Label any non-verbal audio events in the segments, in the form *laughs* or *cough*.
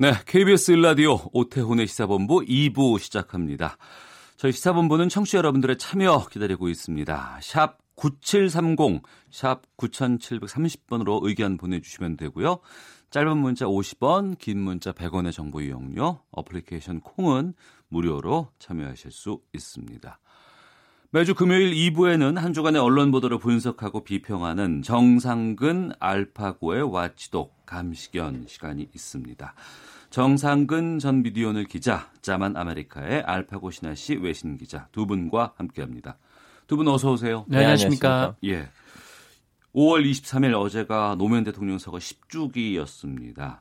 네, KBS 일라디오 오태훈의 시사본부 2부 시작합니다. 저희 시사본부는 청취자 여러분들의 참여 기다리고 있습니다. 샵 9730, 샵 9730번으로 의견 보내주시면 되고요. 짧은 문자 50원, 긴 문자 100원의 정보 이용료, 어플리케이션 콩은 무료로 참여하실 수 있습니다. 매주 금요일 2부에는 한 주간의 언론 보도를 분석하고 비평하는 정상근 알파고의 와치독 감시견 시간이 있습니다. 정상근 전 미디어오늘 기자, 짜만 아메리카의 알파고 신하 씨 외신 기자 두 분과 함께합니다. 두 분 어서 오세요. 네, 안녕하십니까. 예. 5월 23일 어제가 노무현 대통령 서거 10주기였습니다.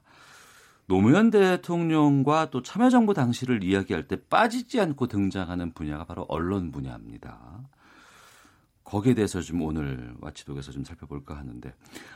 노무현 대통령과 또 참여정부 당시를 이야기할 때 빠지지 않고 등장하는 분야가 바로 언론 분야입니다. 거기에 대해서 좀 오늘 와치독에서 좀 살펴볼까 하는데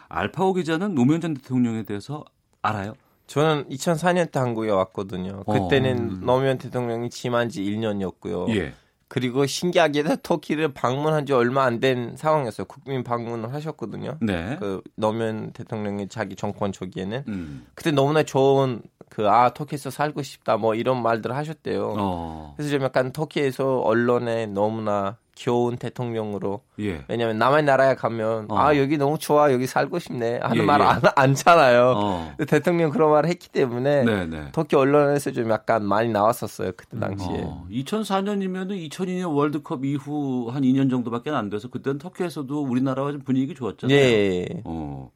알파오 기자는 노무현 전 대통령에 대해서 알아요? 저는 2004년 때 한국에 왔거든요. 그때는 어. 노무현 대통령이 취임한 지 1년이었고요. 예. 그리고 신기하게도 *laughs* 터키를 방문한 지 얼마 안 된 상황이었어요. 국민 방문을 하셨거든요. 네. 그 노무현 대통령이 자기 정권 초기에는 음. 그때 너무나 좋은 그 아 터키에서 살고 싶다 뭐 이런 말들을 하셨대요. 어. 그래서 좀 약간 터키에서 언론에 너무나 귀여운 대통령으로 예. 왜냐하면 남의 나라에 가면 어. 아 여기 너무 좋아 여기 살고 싶네 하는 예, 말 예. 안 않잖아요. 어. 대통령 그런 말을 했기 때문에 네, 네. 터키 언론에서 좀 약간 많이 나왔었어요 그때 당시에. 어, 2004년이면은 2002년 월드컵 이후 한 2년 정도밖에 안 돼서 그때는 터키에서도 우리나라와 좀 분위기 좋았잖아요. 예. 어,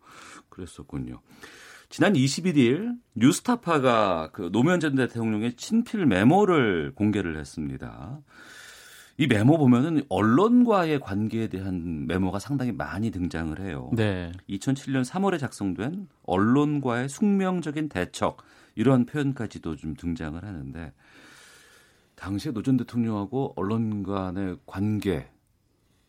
그랬었군요. 지난 21일 뉴스타파가 그 노무현 전 대통령의 친필 메모를 공개를 했습니다. 이 메모 보면은 언론과의 관계에 대한 메모가 상당히 많이 등장을 해요. 네. 2007년 3월에 작성된 언론과의 숙명적인 대척 이러한 표현까지도 좀 등장을 하는데 당시에 노 전 대통령하고 언론 간의 관계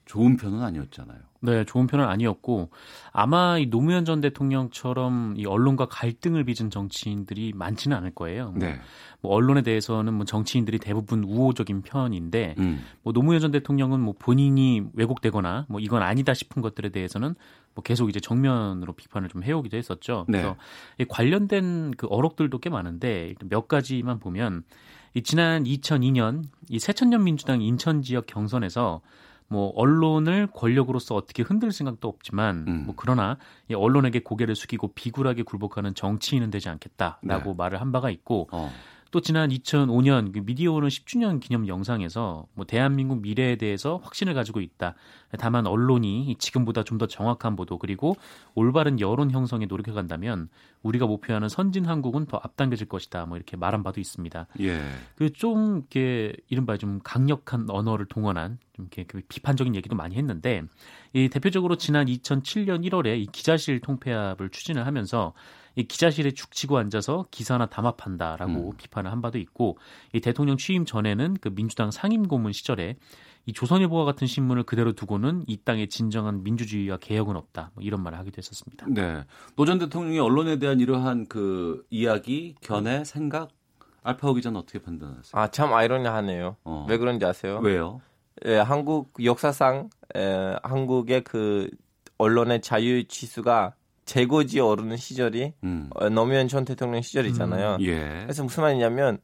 좋은 편은 아니었잖아요. 네, 좋은 편은 아니었고 아마 이 노무현 전 대통령처럼 이 언론과 갈등을 빚은 정치인들이 많지는 않을 거예요. 뭐, 네. 뭐 언론에 대해서는 뭐 정치인들이 대부분 우호적인 편인데 음. 뭐 노무현 전 대통령은 뭐 본인이 왜곡되거나 뭐 이건 아니다 싶은 것들에 대해서는 뭐 계속 이제 정면으로 비판을 좀 해오기도 했었죠. 네. 그래서 이 관련된 그 어록들도 꽤 많은데 몇 가지만 보면 이 지난 2002년 이 새천년 민주당 인천 지역 경선에서 뭐 언론을 권력으로서 어떻게 흔들 생각도 없지만 음. 뭐 그러나 이 언론에게 고개를 숙이고 비굴하게 굴복하는 정치인은 되지 않겠다라고 네. 말을 한 바가 있고 어. 또 지난 2005년 그 미디어오는 10주년 기념 영상에서 뭐 대한민국 미래에 대해서 확신을 가지고 있다. 다만 언론이 지금보다 좀 더 정확한 보도 그리고 올바른 여론 형성에 노력해 간다면 우리가 목표하는 선진 한국은 더 앞당겨질 것이다. 뭐 이렇게 말한 바도 있습니다. 예. 그좀 이렇게 이른바 좀 강력한 언어를 동원한 좀 이렇게 그 비판적인 얘기도 많이 했는데 이 대표적으로 지난 2007년 1월에 이 기자실 통폐합을 추진을 하면서 이 기자실에 죽치고 앉아서 기사나 담합한다라고 음. 비판을 한 바도 있고 이 대통령 취임 전에는 그 민주당 상임고문 시절에 이 조선일보와 같은 신문을 그대로 두고는 이 땅의 진정한 민주주의와 개혁은 없다. 뭐 이런 말을 하기도 했었습니다. 네. 노 전 대통령이 언론에 대한 이러한 그 이야기, 견해, 생각 알파고 기자는 어떻게 판단하세요? 아 참 아이러니하네요. 어. 왜 그런지 아세요? 왜요? 예, 한국 역사상 에, 한국의 그 언론의 자유 지수가 최고치에 오르는 시절이 음. 어, 노무현 전 대통령 시절이잖아요. 예. 그래서 무슨 말이냐면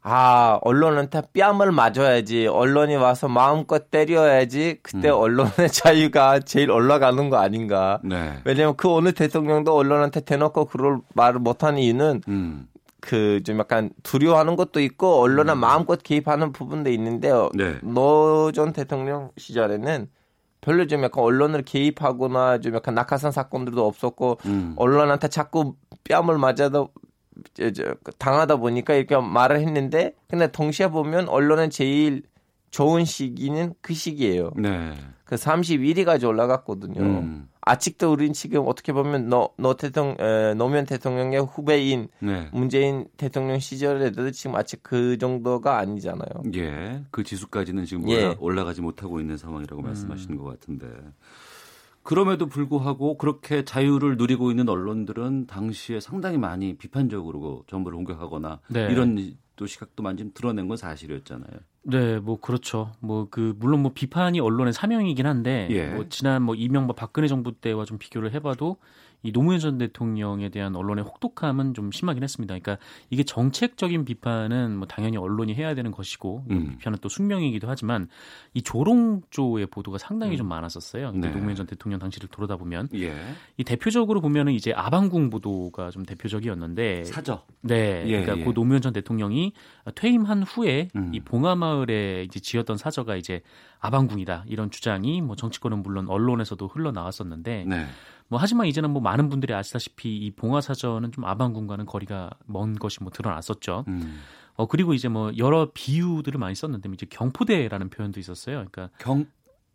아 언론한테 뺨을 맞아야지 언론이 와서 마음껏 때려야지 그때 음. 언론의 *laughs* 자유가 제일 올라가는 거 아닌가. 네. 왜냐면 그 어느 대통령도 언론한테 대놓고 그럴 말을 못하는 이유는 음. 그좀 약간 두려워하는 것도 있고 언론에 마음껏 개입하는 부분도 있는데요. 네. 노 전 대통령 시절에는 별로 좀 약간 언론을 개입하거나 좀 약간 낙하산 사건들도 없었고 음. 언론한테 자꾸 뺨을 맞아도 당하다 보니까 이렇게 말을 했는데 근데 동시에 보면 언론은 제일 좋은 시기는 그 시기예요. 네. 그 31위까지 올라갔거든요. 음. 아직도 우린 지금 어떻게 보면 너, 너 대통령, 에, 노무현 대통령의 후배인 네. 문재인 대통령 시절에도 지금 아직 그 정도가 아니잖아요. 예. 그 지수까지는 지금 예. 올라, 올라가지 못하고 있는 상황이라고 말씀하시는 것 같은데. 그럼에도 불구하고 그렇게 자유를 누리고 있는 언론들은 당시에 상당히 많이 비판적으로 정부를 공격하거나 네. 이런 또 시각도 많이 좀 드러낸 건 사실이었잖아요. 네, 뭐 그렇죠. 뭐 그 물론 뭐 비판이 언론의 사명이긴 한데 예. 뭐 지난 뭐 이명박 박근혜 정부 때와 좀 비교를 해봐도 이 노무현 전 대통령에 대한 언론의 혹독함은 좀 심하긴 했습니다. 그러니까 이게 정책적인 비판은 뭐 당연히 언론이 해야 되는 것이고 이 음. 비판은 또 숙명이기도 하지만 이 조롱조의 보도가 상당히 좀 많았었어요. 네. 노무현 전 대통령 당시를 돌아다 보면 예. 이 대표적으로 보면은 이제 아방궁 보도가 좀 대표적이었는데 사저. 네, 예, 그러니까 예. 고 노무현 전 대통령이 퇴임한 후에 음. 이 봉하마을에 이제 지었던 사저가 이제 아방궁이다 이런 주장이 뭐 정치권은 물론 언론에서도 흘러 나왔었는데 네. 뭐 하지만 이제는 뭐 많은 분들이 아시다시피 이 봉화 사저는 좀 아방궁과는 거리가 먼 것이 뭐 드러났었죠. 음. 어 그리고 이제 뭐 여러 비유들을 많이 썼는데 뭐 이제 경포대라는 표현도 있었어요. 그러니까 경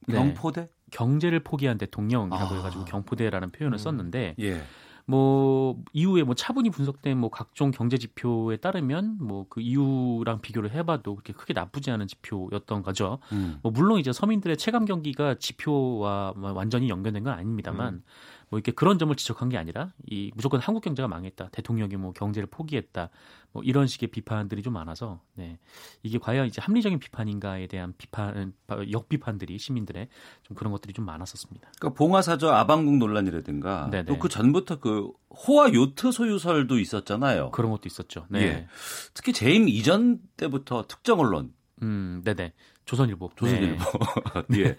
네. 경포대? 경제를 포기한 대통령이라고 아. 해가지고 경포대라는 표현을 음. 썼는데 예. 뭐 이후에 뭐 차분히 분석된 뭐 각종 경제 지표에 따르면 뭐 그 이후랑 비교를 해봐도 그렇게 크게 나쁘지 않은 지표였던 거죠. 음. 뭐 물론 이제 서민들의 체감 경기가 지표와 뭐 완전히 연결된 건 아닙니다만 음. 뭐 이렇게 그런 점을 지적한 게 아니라 이 무조건 한국 경제가 망했다, 대통령이 뭐 경제를 포기했다, 뭐 이런 식의 비판들이 좀 많아서 네 이게 과연 이제 합리적인 비판인가에 대한 비판 역비판들이 시민들의 좀 그런 것들이 좀 많았었습니다. 그러니까 봉화사저 아방궁 논란이라든가 네네. 또그 전부터 그 호화 요트 소유설도 있었잖아요. 그런 것도 있었죠. 네. 예. 특히 재임 이전 때부터 특정 언론 음, 네네. 조선일보. 조선일보. 네. *laughs* 예.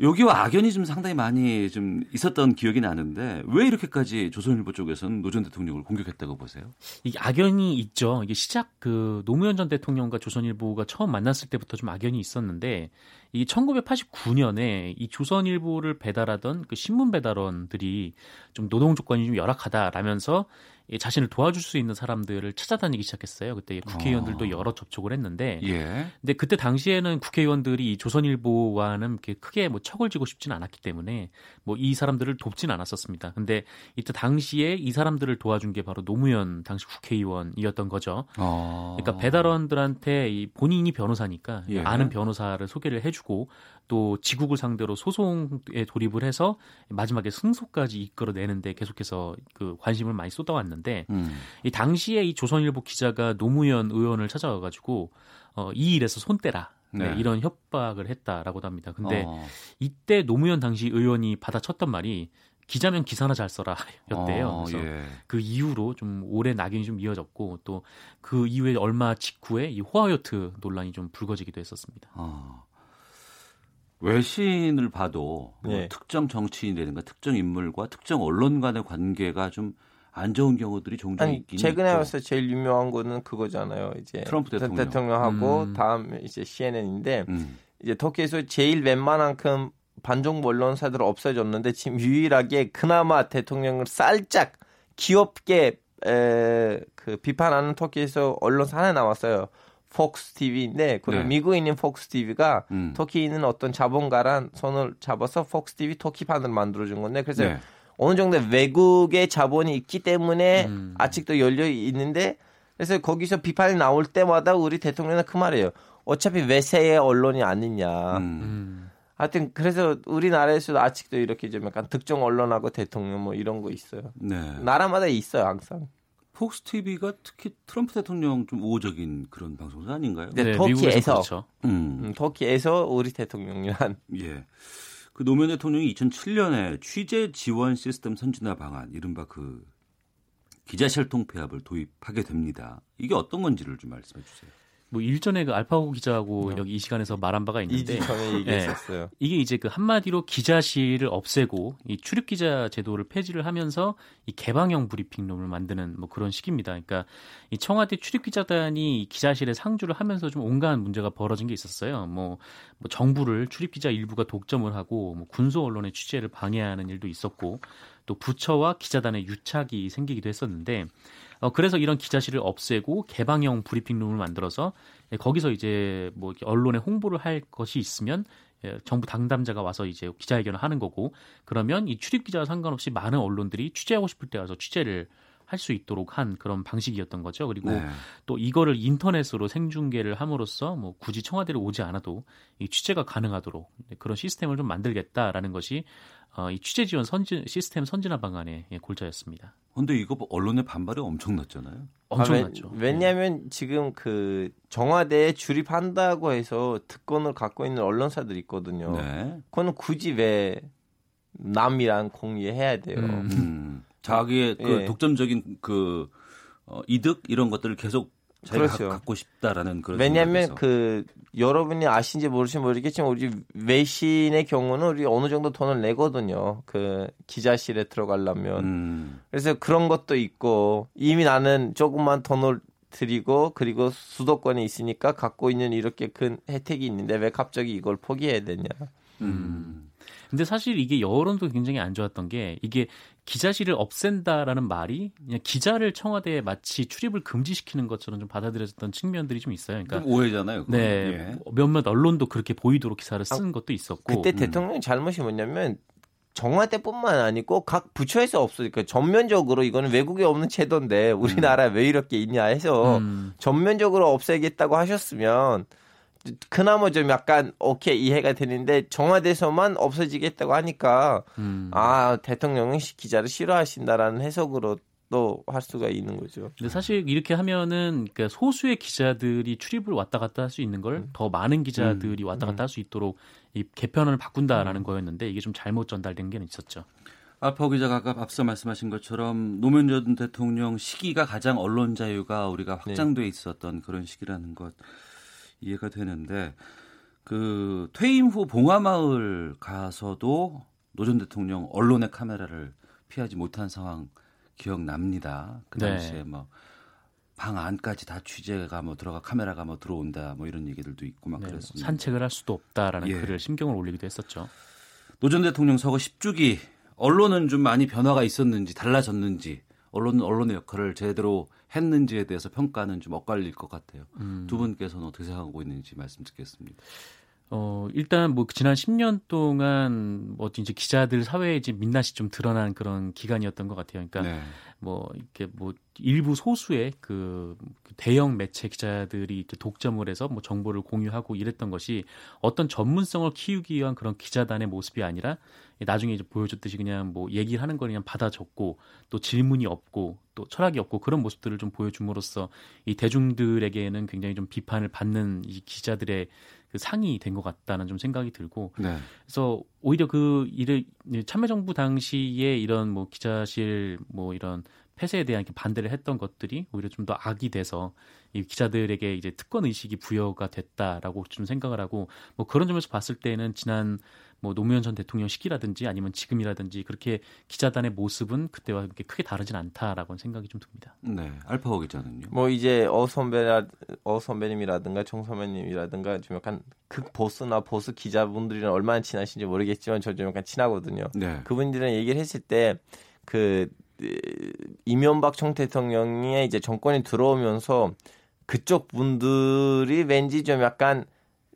여기와 악연이 좀 상당히 많이 좀 있었던 기억이 나는데 왜 이렇게까지 조선일보 쪽에서는 노 전 대통령을 공격했다고 보세요? 이 악연이 있죠. 이게 시작 그 노무현 전 대통령과 조선일보가 처음 만났을 때부터 좀 악연이 있었는데 이 1989년에 이 조선일보를 배달하던 그 신문 배달원들이 좀 노동 조건이 좀 열악하다라면서 이 자신을 도와줄 수 있는 사람들을 찾아다니기 시작했어요. 그때 국회의원들도 어. 여러 접촉을 했는데 예. 근데 그때 당시에는 국회의원들이 이 조선일보와는 이렇게 크게 뭐 척을 지고 싶지는 않았기 때문에 뭐 이 사람들을 돕진 않았었습니다. 근데 이때 당시에 이 사람들을 도와준 게 바로 노무현 당시 국회의원이었던 거죠. 어. 그러니까 배달원들한테 이 본인이 변호사니까 예. 아는 변호사를 소개를 해주고 또 지국을 상대로 소송에 돌입을 해서 마지막에 승소까지 이끌어내는데 계속해서 그 관심을 많이 쏟아왔는데 음. 이 당시에 이 조선일보 기자가 노무현 의원을 찾아와가지고 어, 이 일에서 손 떼라. 네, 네. 이런 협박을 했다라고도 합니다. 근데 어. 이때 노무현 당시 의원이 받아쳤던 말이 기자면 기사나 잘 써라 *laughs* 였대요. 어, 그래서 예. 그 이후로 좀 오래 낙인이 좀 이어졌고 또 그 이후에 얼마 직후에 이 호화요트 논란이 좀 불거지기도 했었습니다. 어. 외신을 봐도 뭐 예. 특정 정치인이라든가 특정 인물과 특정 언론 간의 관계가 좀 안 좋은 경우들이 종종 아니 있긴 최근에 있고. 와서 제일 유명한 거는 그거잖아요. 이제 트럼프 대통령. 하고 음. 다음 이제 CNN인데 음. 이제 터키에서 제일 웬만한큼 반정부 언론사들 없어졌는데 지금 유일하게 그나마 대통령을 살짝 귀엽게 에, 그 비판하는 터키에서 언론사 하나 나왔어요. 폭스 TV인데 그 네. 미국에 있는 폭스 TV가 음. 터키에 있는 어떤 자본가랑 손을 잡아서 폭스 TV 터키판을 만들어 준 건데 그래서 네. 어느 정도 외국의 자본이 있기 때문에 음. 아직도 열려 있는데 그래서 거기서 비판이 나올 때마다 우리 대통령은 그 말이에요. 어차피 외세의 언론이 아니냐. 음. 음. 하여튼 그래서 우리나라에서도 아직도 이렇게 좀 약간 특정 언론하고 대통령 뭐 이런 거 있어요. 네. 나라마다 있어요 항상. 폭스 TV가 특히 트럼프 대통령 좀 우호적인 그런 방송사 아닌가요? 네, 미국에서 터키에서 그렇죠. 음. 음, 터키에서 우리 대통령이란 예. 그 노무현 대통령이 2007년에 취재 지원 시스템 선진화 방안, 이른바 그 기자실 통 폐합을 도입하게 됩니다. 이게 어떤 건지를 좀 말씀해 주세요. 뭐 일전에 그 알파고 기자하고 여기 이 시간에서 말한 바가 있는데 2주 전에 얘기했었어요. 이게 이제 그 한마디로 기자실을 없애고 이 출입 기자 제도를 폐지를 하면서 이 개방형 브리핑룸을 만드는 뭐 그런 식입니다. 그러니까 이 청와대 출입 기자단이 이 기자실에 상주를 하면서 좀 온갖 문제가 벌어진 게 있었어요. 뭐, 뭐 정부를 출입 기자 일부가 독점을 하고 뭐 군소 언론의 취재를 방해하는 일도 있었고 또 부처와 기자단의 유착이 생기기도 했었는데 어, 그래서 이런 기자실을 없애고 개방형 브리핑룸을 만들어서 예, 거기서 이제 뭐 언론에 홍보를 할 것이 있으면 예, 정부 당담자가 와서 이제 기자회견을 하는 거고 그러면 이 출입 기자와 상관없이 많은 언론들이 취재하고 싶을 때 와서 취재를 할 수 있도록 한 그런 방식이었던 거죠. 그리고 네. 또 이거를 인터넷으로 생중계를 함으로써 뭐 굳이 청와대를 오지 않아도 이 취재가 가능하도록 그런 시스템을 좀 만들겠다라는 것이 어, 이 취재 지원 선진 시스템 선진화 방안의 예, 골자였습니다. 근데 이거 뭐 언론의 반발이 엄청났잖아요. 엄청났죠. 아, 왜, 냐면 지금 그 정화대에 출입한다고 해서 특권을 갖고 있는 언론사들이 있거든요. 네. 그거는 굳이 왜 남이랑 공유해야 돼요. 음. 음. 자기의 그 예. 독점적인 그 어, 이득 이런 것들을 계속 자기가 그렇죠. 가- 갖고 싶다라는 그런 왜냐하면 생각에서. 그 여러분이 아신지 모르실지 모르겠지만 우리 외신의 경우는 우리 어느 정도 돈을 내거든요. 그 기자실에 들어가려면. 음. 그래서 그런 것도 있고 이미 나는 조금만 돈을 드리고 그리고 수도권에 있으니까 갖고 있는 이렇게 큰 혜택이 있는데 왜 갑자기 이걸 포기해야 되냐. 음. 근데 사실 이게 여론도 굉장히 안 좋았던 게 이게 기자실을 없앤다라는 말이 그냥 기자를 청와대에 마치 출입을 금지시키는 것처럼 좀 받아들여졌던 측면들이 좀 있어요. 좀 그러니까 오해잖아요. 그건. 네 예. 몇몇 언론도 그렇게 보이도록 기사를 쓴 것도 있었고 그때 음. 대통령 잘못이 뭐냐면 정화대뿐만 아니고 각 부처에서 없으니까 전면적으로 이거는 외국에 없는 제도인데 우리나라에 왜 이렇게 있냐 해서 음, 전면적으로 없애겠다고 하셨으면 그나마 좀 약간 오케이 이해가 되는데 정화대에서만 없어지겠다고 하니까 음. 아 대통령은 시- 기자를 싫어하신다라는 해석으로 또 할 수가 있는 거죠. 근데 사실 이렇게 하면은 그러니까 소수의 기자들이 출입을 왔다 갔다 할 수 있는 걸더 많은 기자들이 왔다 갔다 할 수 있도록 이 개편을 바꾼다라는 거였는데 이게 좀 잘못 전달된 게 있었죠. 알파 기자가 아까 앞서 말씀하신 것처럼 노무현 전 대통령 시기가 가장 언론 자유가 우리가 확장돼 있었던 그런 시기라는 것 이해가 되는데 그 퇴임 후 봉하마을 가서도 노 전 대통령 언론의 카메라를 피하지 못한 상황 기억납니다. 그 네. 당시에 뭐방 안까지 다 취재가 뭐 들어가 카메라가 뭐 들어온다 뭐 이런 얘기들도 있고 막 네, 그랬습니다. 산책을 할 수도 없다라는 예. 글을 심경을 올리기도 했었죠. 노 전 대통령 서거 10주기 언론은 좀 많이 변화가 있었는지 달라졌는지 언론은 언론의 역할을 제대로 했는지에 대해서 평가는 좀 엇갈릴 것 같아요. 음. 두 분께서는 어떻게 생각하고 있는지 말씀 듣겠습니다. 어, 일단 뭐 지난 10년 동안 뭐 이제 기자들 사회에 이제 민낯이 좀 드러난 그런 기간이었던 것 같아요. 그러니까 네. 뭐 이렇게 뭐 일부 소수의 그 대형 매체 기자들이 이제 독점을 해서 뭐 정보를 공유하고 이랬던 것이 어떤 전문성을 키우기 위한 그런 기자단의 모습이 아니라 나중에 이제 보여줬듯이 그냥 뭐 얘기를 하는 걸 그냥 받아 적고 또 질문이 없고 또 철학이 없고 그런 모습들을 좀 보여줌으로써 이 대중들에게는 굉장히 좀 비판을 받는 이 기자들의 그 상이 된 것 같다는 좀 생각이 들고 네. 그래서 오히려 그 일을 참여정부 당시에 이런 뭐 기자실 뭐 이런 폐쇄에 대한 반대를 했던 것들이 오히려 좀 더 악이 돼서 이 기자들에게 이제 특권 의식이 부여가 됐다라고 좀 생각을 하고 뭐 그런 점에서 봤을 때는 지난 뭐 노무현 전 대통령 시기라든지 아니면 지금이라든지 그렇게 기자단의 모습은 그때와 그렇게 크게 다르진 않다라고 생각이 좀 듭니다. 네. 알파오 기자는요. 뭐 이제 어 선배라 어 선배님이라든가 정 선배님이라든가 좀 약간 극 보스나 보스 기자분들이랑 얼마나 친하신지 모르겠지만 저 좀 약간 친하거든요. 네. 그분들이랑 얘기를 했을 때그 이명박 총 대통령의 이제 정권이 들어오면서 그쪽 분들이 왠지 좀 약간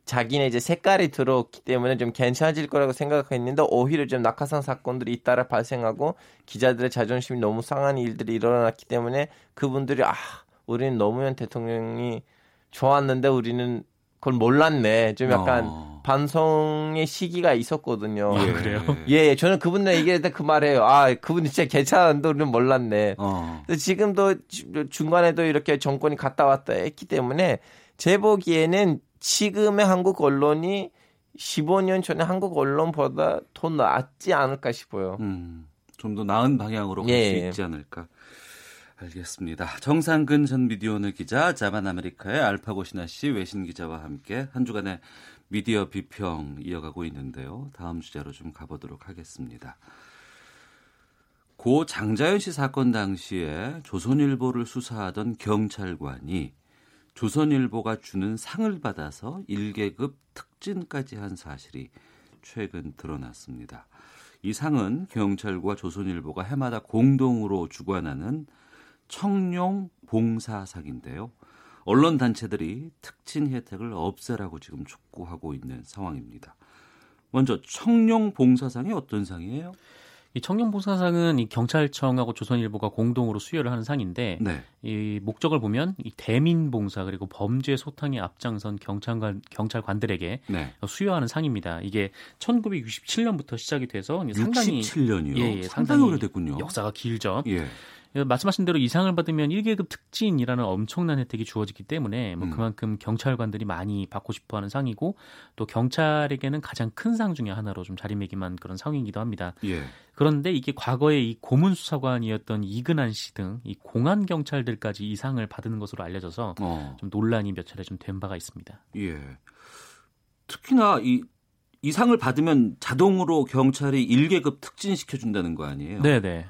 자기네 이제 색깔이 들어왔기 때문에 좀 괜찮아질 거라고 생각했는데 오히려 좀 낙하산 사건들이 잇따라 발생하고 기자들의 자존심이 너무 상한 일들이 일어났기 때문에 그분들이 아 우리는 노무현 대통령이 좋았는데 우리는 그걸 몰랐네 좀 약간 어. 반성의 시기가 있었거든요. 예. 그래요? 예, 예, 저는 그분들 얘기할 때 그 말해요. 아, 그분 진짜 괜찮은데 우리는 몰랐네. 어. 지금도 주- 중간에도 이렇게 정권이 갔다 왔다 했기 때문에 제 보기에는 지금의 한국 언론이 15년 전에 한국 언론보다 더 낫지 않을까 싶어요. 음. 좀 더 나은 방향으로 갈수 예. 있지 않을까. 알겠습니다. 정상근 전 미디어오늘 기자, 자만 아메리카의 알파고 신하 씨 외신 기자와 함께 한 주간의 미디어 비평 이어가고 있는데요. 다음 주제로 좀 가보도록 하겠습니다. 고 장자연 씨 사건 당시에 조선일보를 수사하던 경찰관이 조선일보가 주는 상을 받아서 1계급 특진까지 한 사실이 최근 드러났습니다. 이 상은 경찰과 조선일보가 해마다 공동으로 주관하는 청룡 봉사상인데요. 언론 단체들이 특진 혜택을 없애라고 지금 촉구하고 있는 상황입니다. 먼저 청룡 봉사상이 어떤 상이에요? 이 청룡봉사상은 이 경찰청하고 조선일보가 공동으로 수여를 하는 상인데 네. 이 목적을 보면 이 대민봉사 그리고 범죄 소탕에 앞장선 경찰관 경찰관들에게 네. 수여하는 상입니다. 이게 1967년부터 시작이 돼서 상당히 67년이요. 예, 예, 상당히 오래됐군요. 역사가 길죠. 예. 예, 말씀하신 대로 이상을 받으면 1계급 특진이라는 엄청난 혜택이 주어지기 때문에 뭐 음. 그만큼 경찰관들이 많이 받고 싶어 하는 상이고 또 경찰에게는 가장 큰 상 중에 하나로 좀 자리매김한 그런 상이기도 합니다. 예. 그런데 이게 과거에 이 고문 수사관이었던 이근한 씨 등 이 공안 경찰들까지 이 상을 받는 것으로 알려져서 어. 좀 논란이 몇 차례 좀 된 바가 있습니다. 예. 특히나 이, 이 상을 받으면 자동으로 경찰이 1계급 특진시켜 준다는 거 아니에요? 네, 네.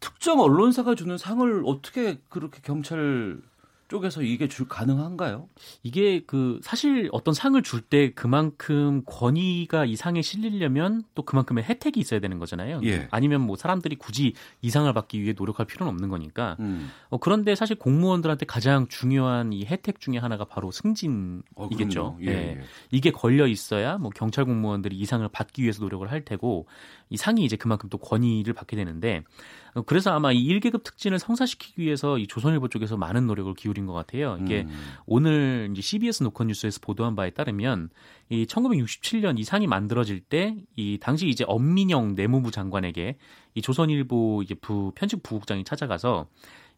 특정 언론사가 주는 상을 어떻게 그렇게 경찰 쪽에서 이게 줄 가능한가요? 이게 그 사실 어떤 상을 줄 때 그만큼 권위가 이 상에 실리려면 또 그만큼의 혜택이 있어야 되는 거잖아요. 예. 아니면 뭐 사람들이 굳이 이 상을 받기 위해 노력할 필요는 없는 거니까. 음. 어, 그런데 사실 공무원들한테 가장 중요한 이 혜택 중에 하나가 바로 어, 승진이겠죠. 그럼요. 예, 예. 이게 걸려 있어야 뭐 경찰 공무원들이 이 상을 받기 위해서 노력을 할 테고 이 상이 이제 그만큼 또 권위를 받게 되는데 어, 그래서 아마 이 1계급 특진을 성사시키기 위해서 이 조선일보 쪽에서 많은 노력을 기울인 것 같아요. 이게 음. 오늘 이제 CBS 노컷 뉴스에서 보도한 바에 따르면 이 1967년 이 상이 만들어질 때 이 당시 이제 엄민영 내무부 장관에게 이 조선일보 이제 부 편집 부국장이 찾아가서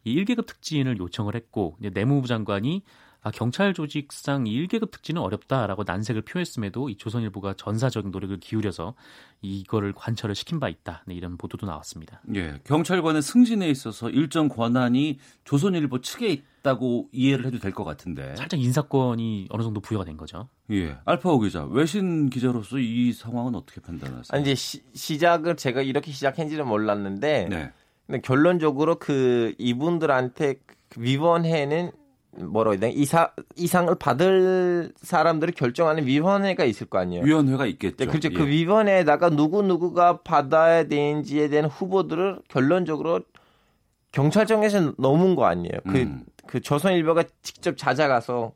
이 1계급 특진을 요청을 했고 이제 내무부 장관이 아, 경찰 조직상 이 1계급 특진은 어렵다라고 난색을 표했음에도 이 조선일보가 전사적인 노력을 기울여서 이거를 관철을 시킨 바 있다. 네, 이런 보도도 나왔습니다. 예. 경찰관의 승진에 있어서 일정 권한이 조선일보 측에 있다고 이해를 해도 될 것 같은데. 살짝 인사권이 어느 정도 부여가 된 거죠. 예. 알파오 기자, 외신 기자로서 이 상황은 어떻게 판단하세요? 아니, 이제 시, 시작을 제가 이렇게 시작했는지는 몰랐는데 네. 근데 결론적으로 그 이분들한테 그 위원회는 뭐라고 해야 되나 이사 이상을 받을 사람들을 결정하는 위원회가 있을 거 아니에요. 위원회가 있겠죠. 네, 그렇죠. 예. 그 위원회에다가 누구 누구가 받아야 되는지에 대한 후보들을 결론적으로 경찰청에서 넘은 거 아니에요. 그 음. 그 조선일보가 직접 찾아가서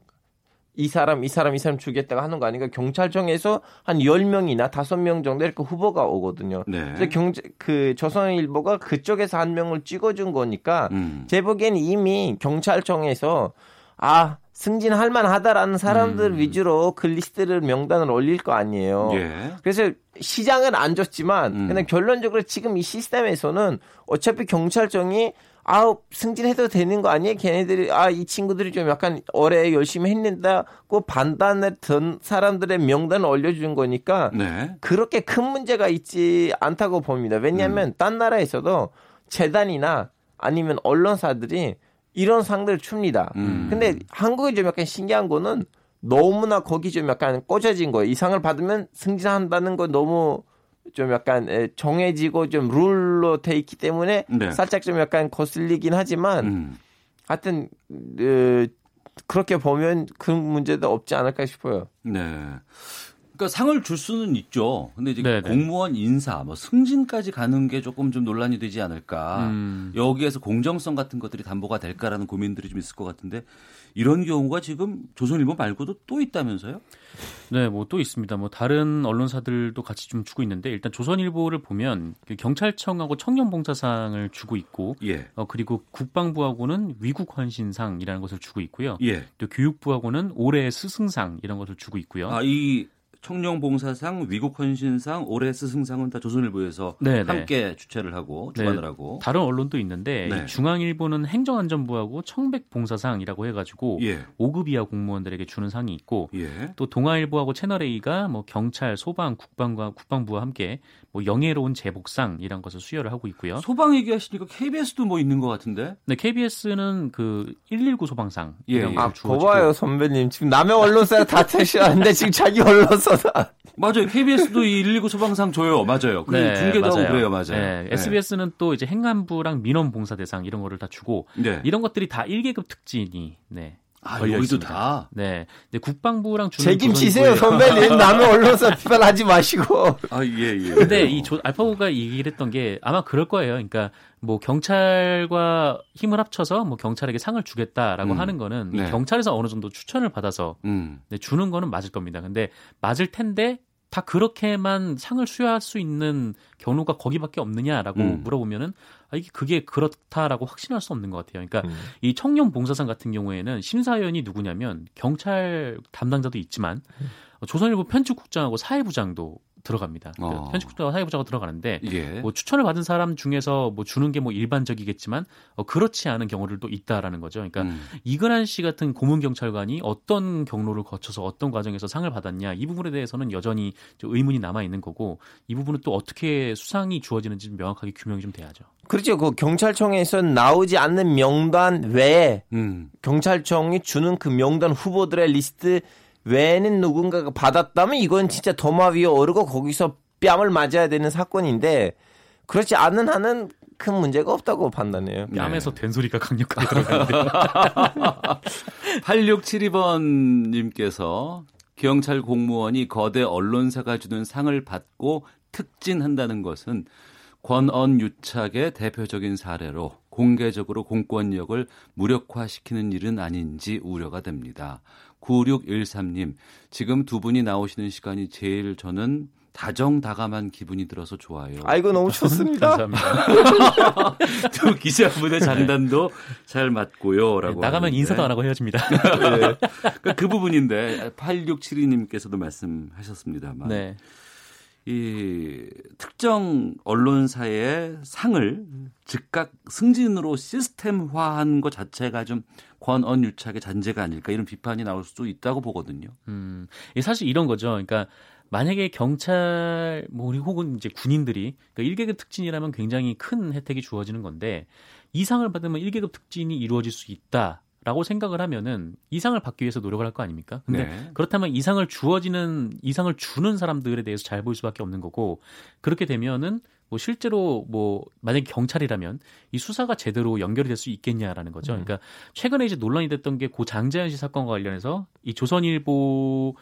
이 사람, 이 사람, 이 사람 주겠다고 하는 거 아니니까 경찰청에서 한 10명이나 5명 정도 이렇게 후보가 오거든요. 네. 그래서 경제, 그 조선일보가 그쪽에서 한 명을 찍어준 거니까 음. 제 보기엔 이미 경찰청에서 아, 승진할 만하다라는 사람들 음. 위주로 그 리스트를 명단을 올릴 거 아니에요. 예. 그래서 시장은 안 줬지만 음. 근데 결론적으로 지금 이 시스템에서는 어차피 경찰청이 아우 승진해도 되는 거 아니에요? 걔네들이 아 이 친구들이 좀 약간 올해 열심히 했는다고 판단을 든 사람들의 명단을 올려준 거니까 네. 그렇게 큰 문제가 있지 않다고 봅니다. 왜냐하면 음. 딴 나라에서도 재단이나 아니면 언론사들이 이런 상들을 줍니다. 음. 근데 한국이 좀 약간 신기한 거는 너무나 거기 좀 약간 꽂아진 거예요. 이 상을 받으면 승진한다는 거 너무 좀 약간 에, 정해지고 좀 룰로 돼 있기 때문에 네. 살짝 좀 약간 거슬리긴 하지만 음. 하여튼 어, 그렇게 보면 그 문제도 없지 않을까 싶어요. 네. 그러니까 상을 줄 수는 있죠. 근데 이제 네네. 공무원 인사, 뭐 승진까지 가는 게 조금 좀 논란이 되지 않을까. 음. 여기에서 공정성 같은 것들이 담보가 될까라는 고민들이 좀 있을 것 같은데 이런 경우가 지금 조선일보 말고도 또 있다면서요? 네, 뭐 또 있습니다. 뭐 다른 언론사들도 같이 좀 주고 있는데 일단 조선일보를 보면 그 경찰청하고 청년봉사상을 주고 있고 예. 어 그리고 국방부하고는 위국 헌신상이라는 것을 주고 있고요. 예. 또 교육부하고는 올해의 스승상 이런 것을 주고 있고요. 아, 이 청룡봉사상, 위국헌신상, 올해 스승상은 다 조선일보에서 네, 네. 함께 주최를 하고 네. 주관을 하고. 다른 언론도 있는데 네. 이 중앙일보는 행정안전부하고 청백봉사상이라고 해가지고 예. 5급 이하 공무원들에게 주는 상이 있고 예. 또 동아일보하고 채널A가 뭐 경찰, 소방, 국방과 국방부와 함께 뭐 영예로운 제복상 이런 것을 수여를 하고 있고요. 소방 얘기하시니까 KBS도 뭐 있는 것 같은데? 네, KBS는 그 119 소방상 예, 이런 예. 것을 아, 주어지고 거봐요, 선배님. 지금 남의 언론사 다 *laughs* 택시하는데 지금 자기 언론사 다. 맞아요. KBS도 이 119 소방상 줘요. 맞아요. 그리고 중계도 하고 그래요. 맞아요. 네, 네. SBS는 또 이제 행안부랑 민원봉사 대상 이런 거를 다 주고 네. 이런 것들이 다 1계급 특진이 네. 아, 걸려 여기도 있습니다. 다. 네. 근데 국방부랑 주는 책임지세요 선배님 남의 언론사 비판하지 마시고 아, 예, 예. 근데 이 조- 알파고가 얘기를 했던 게 아마 그럴 거예요. 그러니까 뭐 경찰과 힘을 합쳐서 뭐 경찰에게 상을 주겠다라고 음. 하는 거는 이 네. 경찰에서 어느 정도 추천을 받아서 음. 네, 주는 거는 맞을 겁니다. 근데 맞을 텐데 다 그렇게만 상을 수여할 수 있는 경로가 거기밖에 없느냐라고 음. 물어보면은 아, 이게 그게 그렇다라고 확신할 수 없는 것 같아요. 그러니까 음. 이 청룡 봉사상 같은 경우에는 심사위원이 누구냐면 경찰 담당자도 있지만 어, 조선일보 편집국장하고 사회부장도 들어갑니다. 그 어. 편집국장과 사회부장하고 들어가는데 예. 뭐 추천을 받은 사람 중에서 뭐 주는 게 뭐 일반적이겠지만 어, 그렇지 않은 경우들도 있다라는 거죠. 그러니까 음. 이근한 씨 같은 고문 경찰관이 어떤 경로를 거쳐서 어떤 과정에서 상을 받았냐 이 부분에 대해서는 여전히 좀 의문이 남아 있는 거고 이 부분은 또 어떻게 수상이 주어지는지 좀 명확하게 규명이 좀 돼야죠. 그렇죠 그 경찰청에서 나오지 않는 명단 외에 음. 경찰청이 주는 그 명단 후보들의 리스트 외에는 누군가가 받았다면 이건 진짜 도마 위에 오르고 거기서 뺨을 맞아야 되는 사건인데 그렇지 않는 한은 큰 문제가 없다고 판단해요. 뺨에서 네. 된 소리가 강력하게 들어가는데 *laughs* 8672번님께서 경찰 공무원이 거대 언론사가 주는 상을 받고 특진한다는 것은 권언 유착의 대표적인 사례로 공개적으로 공권력을 무력화시키는 일은 아닌지 우려가 됩니다. 9613님, 지금 두 분이 나오시는 시간이 제일 저는 다정다감한 기분이 들어서 좋아요. 아이고 너무 좋습니다. *laughs* 감사합니다. *laughs* 두 기자분의 장단도 잘 맞고요라고. 나가면 하는데. 인사도 안 하고 헤어집니다. *laughs* 그러니까 그 부분인데 8672님께서도 말씀하셨습니다만 네. 이 특정 언론사의 상을 즉각 승진으로 시스템화한 것 자체가 좀 권언 유착의 잔재가 아닐까 이런 비판이 나올 수도 있다고 보거든요. 음, 사실 이런 거죠. 그러니까 만약에 경찰 뭐 우리 혹은 이제 군인들이 그러니까 1계급 특진이라면 굉장히 큰 혜택이 주어지는 건데 이상을 받으면 1계급 특진이 이루어질 수 있다 라고 생각을 하면은 이상을 받기 위해서 노력을 할 거 아닙니까? 근데 네. 그렇다면 이상을 주어지는 이상을 주는 사람들에 대해서 잘 보일 수밖에 없는 거고 그렇게 되면은 뭐 실제로 뭐 만약에 경찰이라면 이 수사가 제대로 연결이 될 수 있겠냐라는 거죠. 그러니까 최근에 이제 논란이 됐던 게 고 장자연 씨 사건과 관련해서 이 조선일보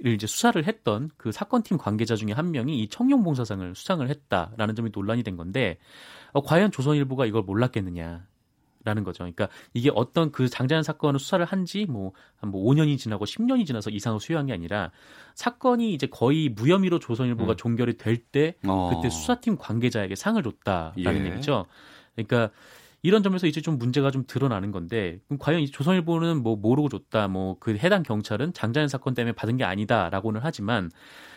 를 이제 수사를 했던 그 사건팀 관계자 중에 한 명이 이 청룡봉사상을 수상을 했다라는 점이 논란이 된 건데 어, 과연 조선일보가 이걸 몰랐겠느냐 라는 거죠. 그러니까 이게 어떤 그 장자연 사건을 수사를 한지 뭐, 한 뭐 5년이 지나고 10년이 지나서 이상을 수여한 게 아니라 사건이 이제 거의 무혐의로 조선일보가 음. 종결이 될때 어. 그때 수사팀 관계자에게 상을 줬다라는 예. 얘기죠. 그러니까 이런 점에서 이제 좀 문제가 좀 드러나는 건데 그럼 과연 이 조선일보는 뭐 모르고 줬다 뭐 그 해당 경찰은 장자연 사건 때문에 받은 게 아니다라고는 하지만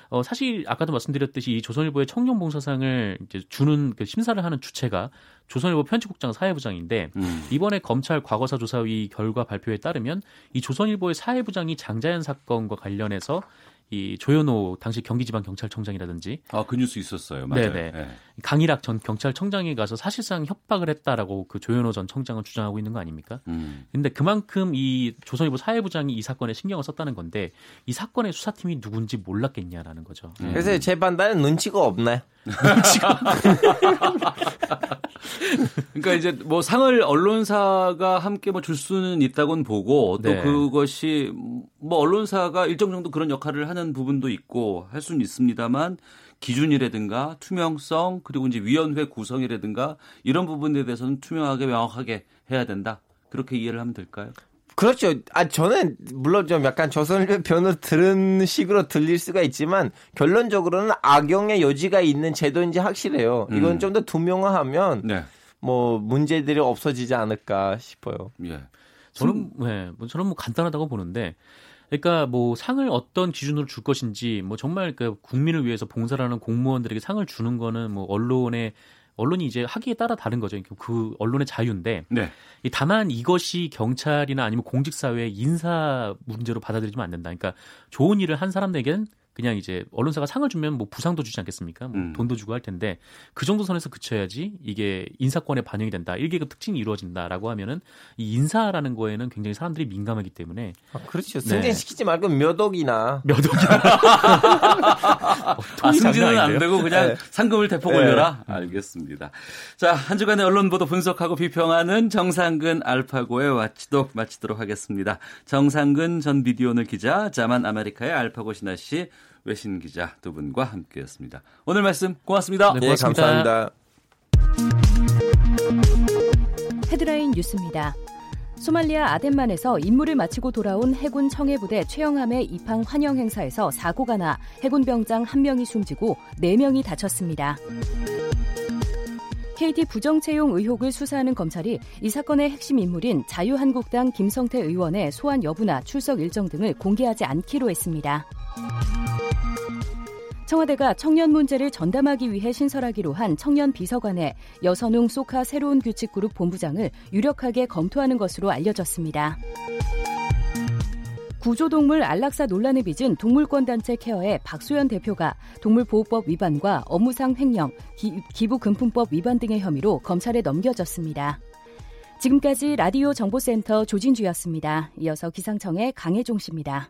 어 사실 아까도 말씀드렸듯이 이 조선일보의 청룡봉사상을 이제 주는 그 심사를 하는 주체가 조선일보 편집국장 사회부장인데 음. 이번에 검찰 과거사 조사위 결과 발표에 따르면 이 조선일보의 사회부장이 장자연 사건과 관련해서 이 조현호 당시 경기지방경찰청장이라든지 아, 그 뉴스 있었어요. 맞아요. 네네. 네. 강일학 전 경찰청장에 가서 사실상 협박을 했다라고 그 조현호 전 청장은 주장하고 있는 거 아닙니까? 음. 근데 그만큼 이 조선일보 사회부장이 이 사건에 신경을 썼다는 건데 이 사건의 수사팀이 누군지 몰랐겠냐라는 거죠. 음. 그래서 제 판단은 눈치가 없나요? *laughs* *laughs* 그러니까 이제 뭐 상을 언론사가 함께 뭐 줄 수는 있다곤 보고 또 네. 그것이 뭐 언론사가 일정 정도 그런 역할을 하는 부분도 있고 할 수는 있습니다만 기준이라든가 투명성 그리고 이제 위원회 구성이라든가 이런 부분에 대해서는 투명하게 명확하게 해야 된다. 그렇게 이해를 하면 될까요? 그렇죠. 아 저는 물론 좀 약간 조선일보 편을 들은 식으로 들릴 수가 있지만 결론적으로는 악용의 여지가 있는 제도인지 확실해요. 이건 음. 좀더 투명화하면 네. 뭐 문제들이 없어지지 않을까 싶어요. 예. 저는 네, 뭐 저는 뭐 간단하다고 보는데 그러니까 뭐 상을 어떤 기준으로 줄 것인지 뭐 정말 그 국민을 위해서 봉사하는 공무원들에게 상을 주는 거는 뭐 언론의 언론이 이제 하기에 따라 다른 거죠. 그 언론의 자유인데 네. 이 다만 이것이 경찰이나 아니면 공직사회의 인사 문제로 받아들이면 안 된다. 그러니까 좋은 일을 한 사람에게는 그냥 이제 언론사가 상을 주면 뭐 부상도 주지 않겠습니까? 뭐 음. 돈도 주고 할 텐데 그 정도 선에서 그쳐야지 이게 인사권에 반영이 된다. 1계급 특징이 이루어진다라고 하면은 이 인사라는 거에는 굉장히 사람들이 민감하기 때문에 아, 그렇죠. 네. 승진시키지 말고 몇 억이나. 몇 억이나 아, 통이 장난 승진은 안? 되고 그냥 네. 상금을 대폭 네. 올려라. 알겠습니다. 자, 한 주간의 언론 보도 분석하고 비평하는 정상근 알파고의 watchdog 마치도록 하겠습니다. 정상근 전 미디어오늘 기자, 자만 아메리카의 알파고 신하 씨, 외신 기자 두 분과 함께했습니다. 오늘 말씀 고맙습니다. 네, 네, 고맙습니다. 감사합니다. 헤드라인 뉴스입니다. 소말리아 아덴만에서 임무를 마치고 돌아온 해군 청해부대 최영함의 입항 환영 행사에서 사고가 나 해군 병장 한 명이 숨지고 네 명이 다쳤습니다. KT 부정 채용 의혹을 수사하는 검찰이 이 사건의 핵심 인물인 자유한국당 김성태 의원의 소환 여부나 출석 일정 등을 공개하지 않기로 했습니다. 청와대가 청년 문제를 전담하기 위해 신설하기로 한 청년 비서관에 여선웅 소카 새로운 규칙 그룹 본부장을 유력하게 검토하는 것으로 알려졌습니다. 구조동물 안락사 논란을 빚은 동물권 단체 케어의 박소연 대표가 동물보호법 위반과 업무상 횡령, 기, 기부금품법 위반 등의 혐의로 검찰에 넘겨졌습니다. 지금까지 라디오 정보센터 조진주였습니다. 이어서 기상청의 강혜종 씨입니다.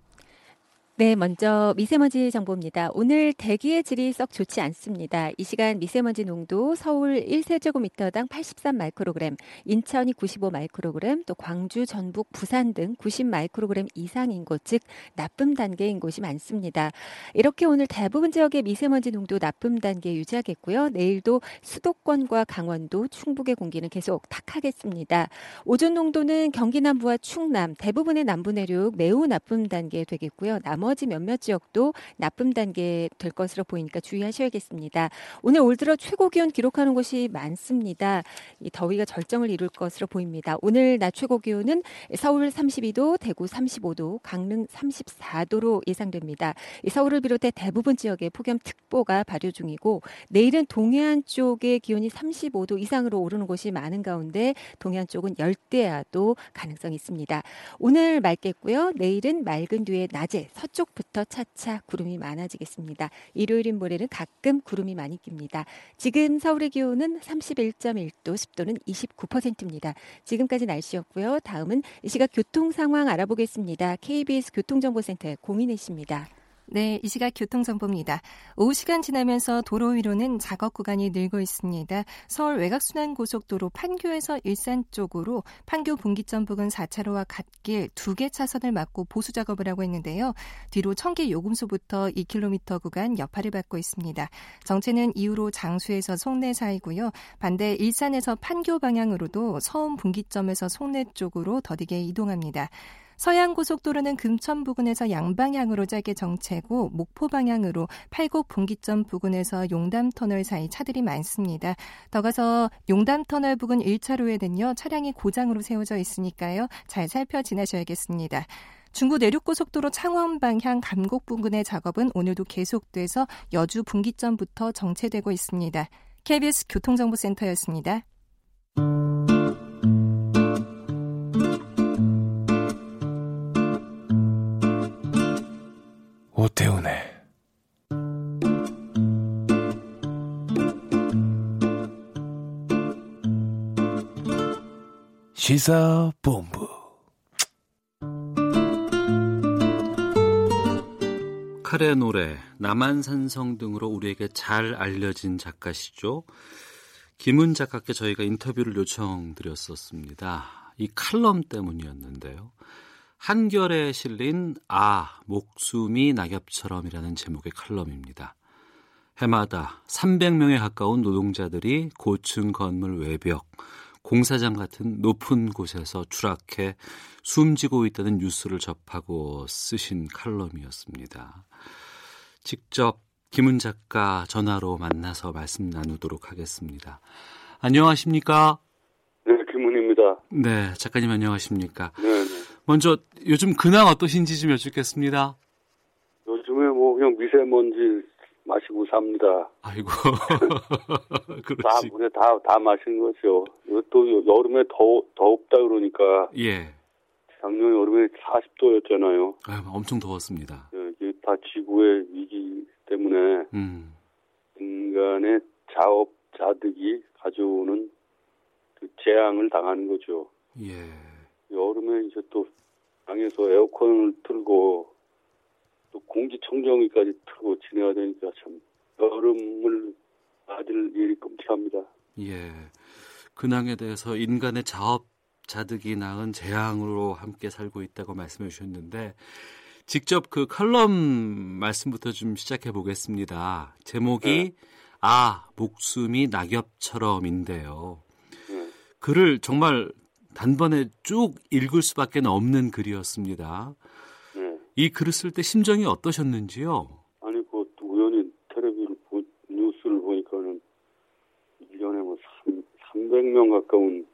네, 먼저 미세먼지 정보입니다. 오늘 대기의 질이 썩 좋지 않습니다. 이 시간 미세먼지 농도 서울 1세제곱미터당 83 마이크로그램, 인천이 95 마이크로그램, 또 광주, 전북, 부산 등 90 마이크로그램 이상인 곳, 즉 나쁨 단계인 곳이 많습니다. 이렇게 오늘 대부분 지역의 미세먼지 농도 나쁨 단계 유지하겠고요. 내일도 수도권과 강원도, 충북의 공기는 계속 탁하겠습니다. 오존 농도는 경기 남부와 충남, 대부분의 남부 내륙 매우 나쁨 단계 되겠고요. 나머지 몇몇 지역도 나쁨 단계 될 것으로 보이니까 주의하셔야겠습니다. 오늘 올 들어 최고 기온 기록하는 곳이 많습니다. 이 더위가 절정을 이룰 것으로 보입니다. 오늘 낮 최고 기온은 서울 32도, 대구 35도, 강릉 34도로 예상됩니다. 이 서울을 비롯해 대부분 지역에 폭염특보가 발효 중이고 내일은 동해안 쪽의 기온이 35도 이상으로 오르는 곳이 많은 가운데 동해안 쪽은 열대야도 가능성이 있습니다. 오늘 맑겠고요. 내일은 맑은 뒤에 낮에 서쪽 부터 차차 구름이 많아지겠습니다. 일요일인 모레는 가끔 구름이 많이 낍니다. 지금 서울의 기온은 31.1도, 습도는 29%입니다. 지금까지 날씨였고요. 다음은 이 시각 교통 상황 알아보겠습니다. KBS 교통정보센터의 공인혜 씨입니다. 네, 이 시각 교통정보입니다. 오후 시간 지나면서 도로 위로는 작업 구간이 늘고 있습니다. 서울 외곽순환고속도로 판교에서 일산 쪽으로 판교 분기점 부근 4차로와 갓길 두 개 차선을 막고 보수 작업을 하고 있는데요. 뒤로 청계 요금소부터 2km 구간 여파를 받고 있습니다. 정체는 이후로 장수에서 송내 사이고요. 반대 일산에서 판교 방향으로도 서운 분기점에서 송내 쪽으로 더디게 이동합니다. 서양 고속도로는 금천 부근에서 양방향으로 짧게 정체고 목포 방향으로 팔곡 분기점 부근에서 용담 터널 사이 차들이 많습니다. 더 가서 용담 터널 부근 1차로에는요 차량이 고장으로 세워져 있으니까요 잘 살펴 지나셔야겠습니다. 중부 내륙고속도로 창원 방향 감곡 부근의 작업은 오늘도 계속돼서 여주 분기점부터 정체되고 있습니다. KBS 교통정보센터였습니다. 오태훈의 시사본부 칼의 노래, 남한산성 등으로 우리에게 잘 알려진 작가시죠. 김은 작가께 저희가 인터뷰를 요청드렸었습니다. 이 칼럼 때문이었는데요. 한결에 실린 아, 목숨이 낙엽처럼이라는 제목의 칼럼입니다. 해마다 300명에 가까운 노동자들이 고층 건물 외벽, 공사장 같은 높은 곳에서 추락해 숨지고 있다는 뉴스를 접하고 쓰신 칼럼이었습니다. 직접 김은 작가 전화로 만나서 말씀 나누도록 하겠습니다. 안녕하십니까? 네, 김문입니다. 네, 작가님 안녕하십니까? 네, 네. 먼저 요즘 근황 어떠신지 좀 여쭙겠습니다. 요즘에 뭐 그냥 미세먼지 마시고 삽니다. 아이고, *laughs* 다. 물에 다, 다 마시는 거죠. 또 여름에 더, 덥다 그러니까 예, 작년 여름에 40도였잖아요. 아유, 엄청 더웠습니다. 네, 이게 다 지구의 위기 때문에 음. 인간의 자업 자득이 가져오는 그 재앙을 당하는 거죠. 예. 여름에 이제 또 방에서 에어컨을 틀고 또 공기청정기까지 틀고 지내야 되니까 참 여름을 맞을 일이 끔찍합니다. 예. 근황에 대해서 인간의 자업 자득이 낳은 재앙으로 함께 살고 있다고 말씀해 주셨는데 직접 그 칼럼 말씀부터 좀 시작해 보겠습니다. 제목이 아 목숨이 낙엽처럼인데요. 네. 글을 정말 단번에 쭉 읽을 수밖에 없는 글이었습니다. 네. 이 글을 쓸 때 심정이 어떠셨는지요? 아니 그 우연히 텔레비를 보, 뉴스를 보니까는 1년에 뭐 3, 300명 가까운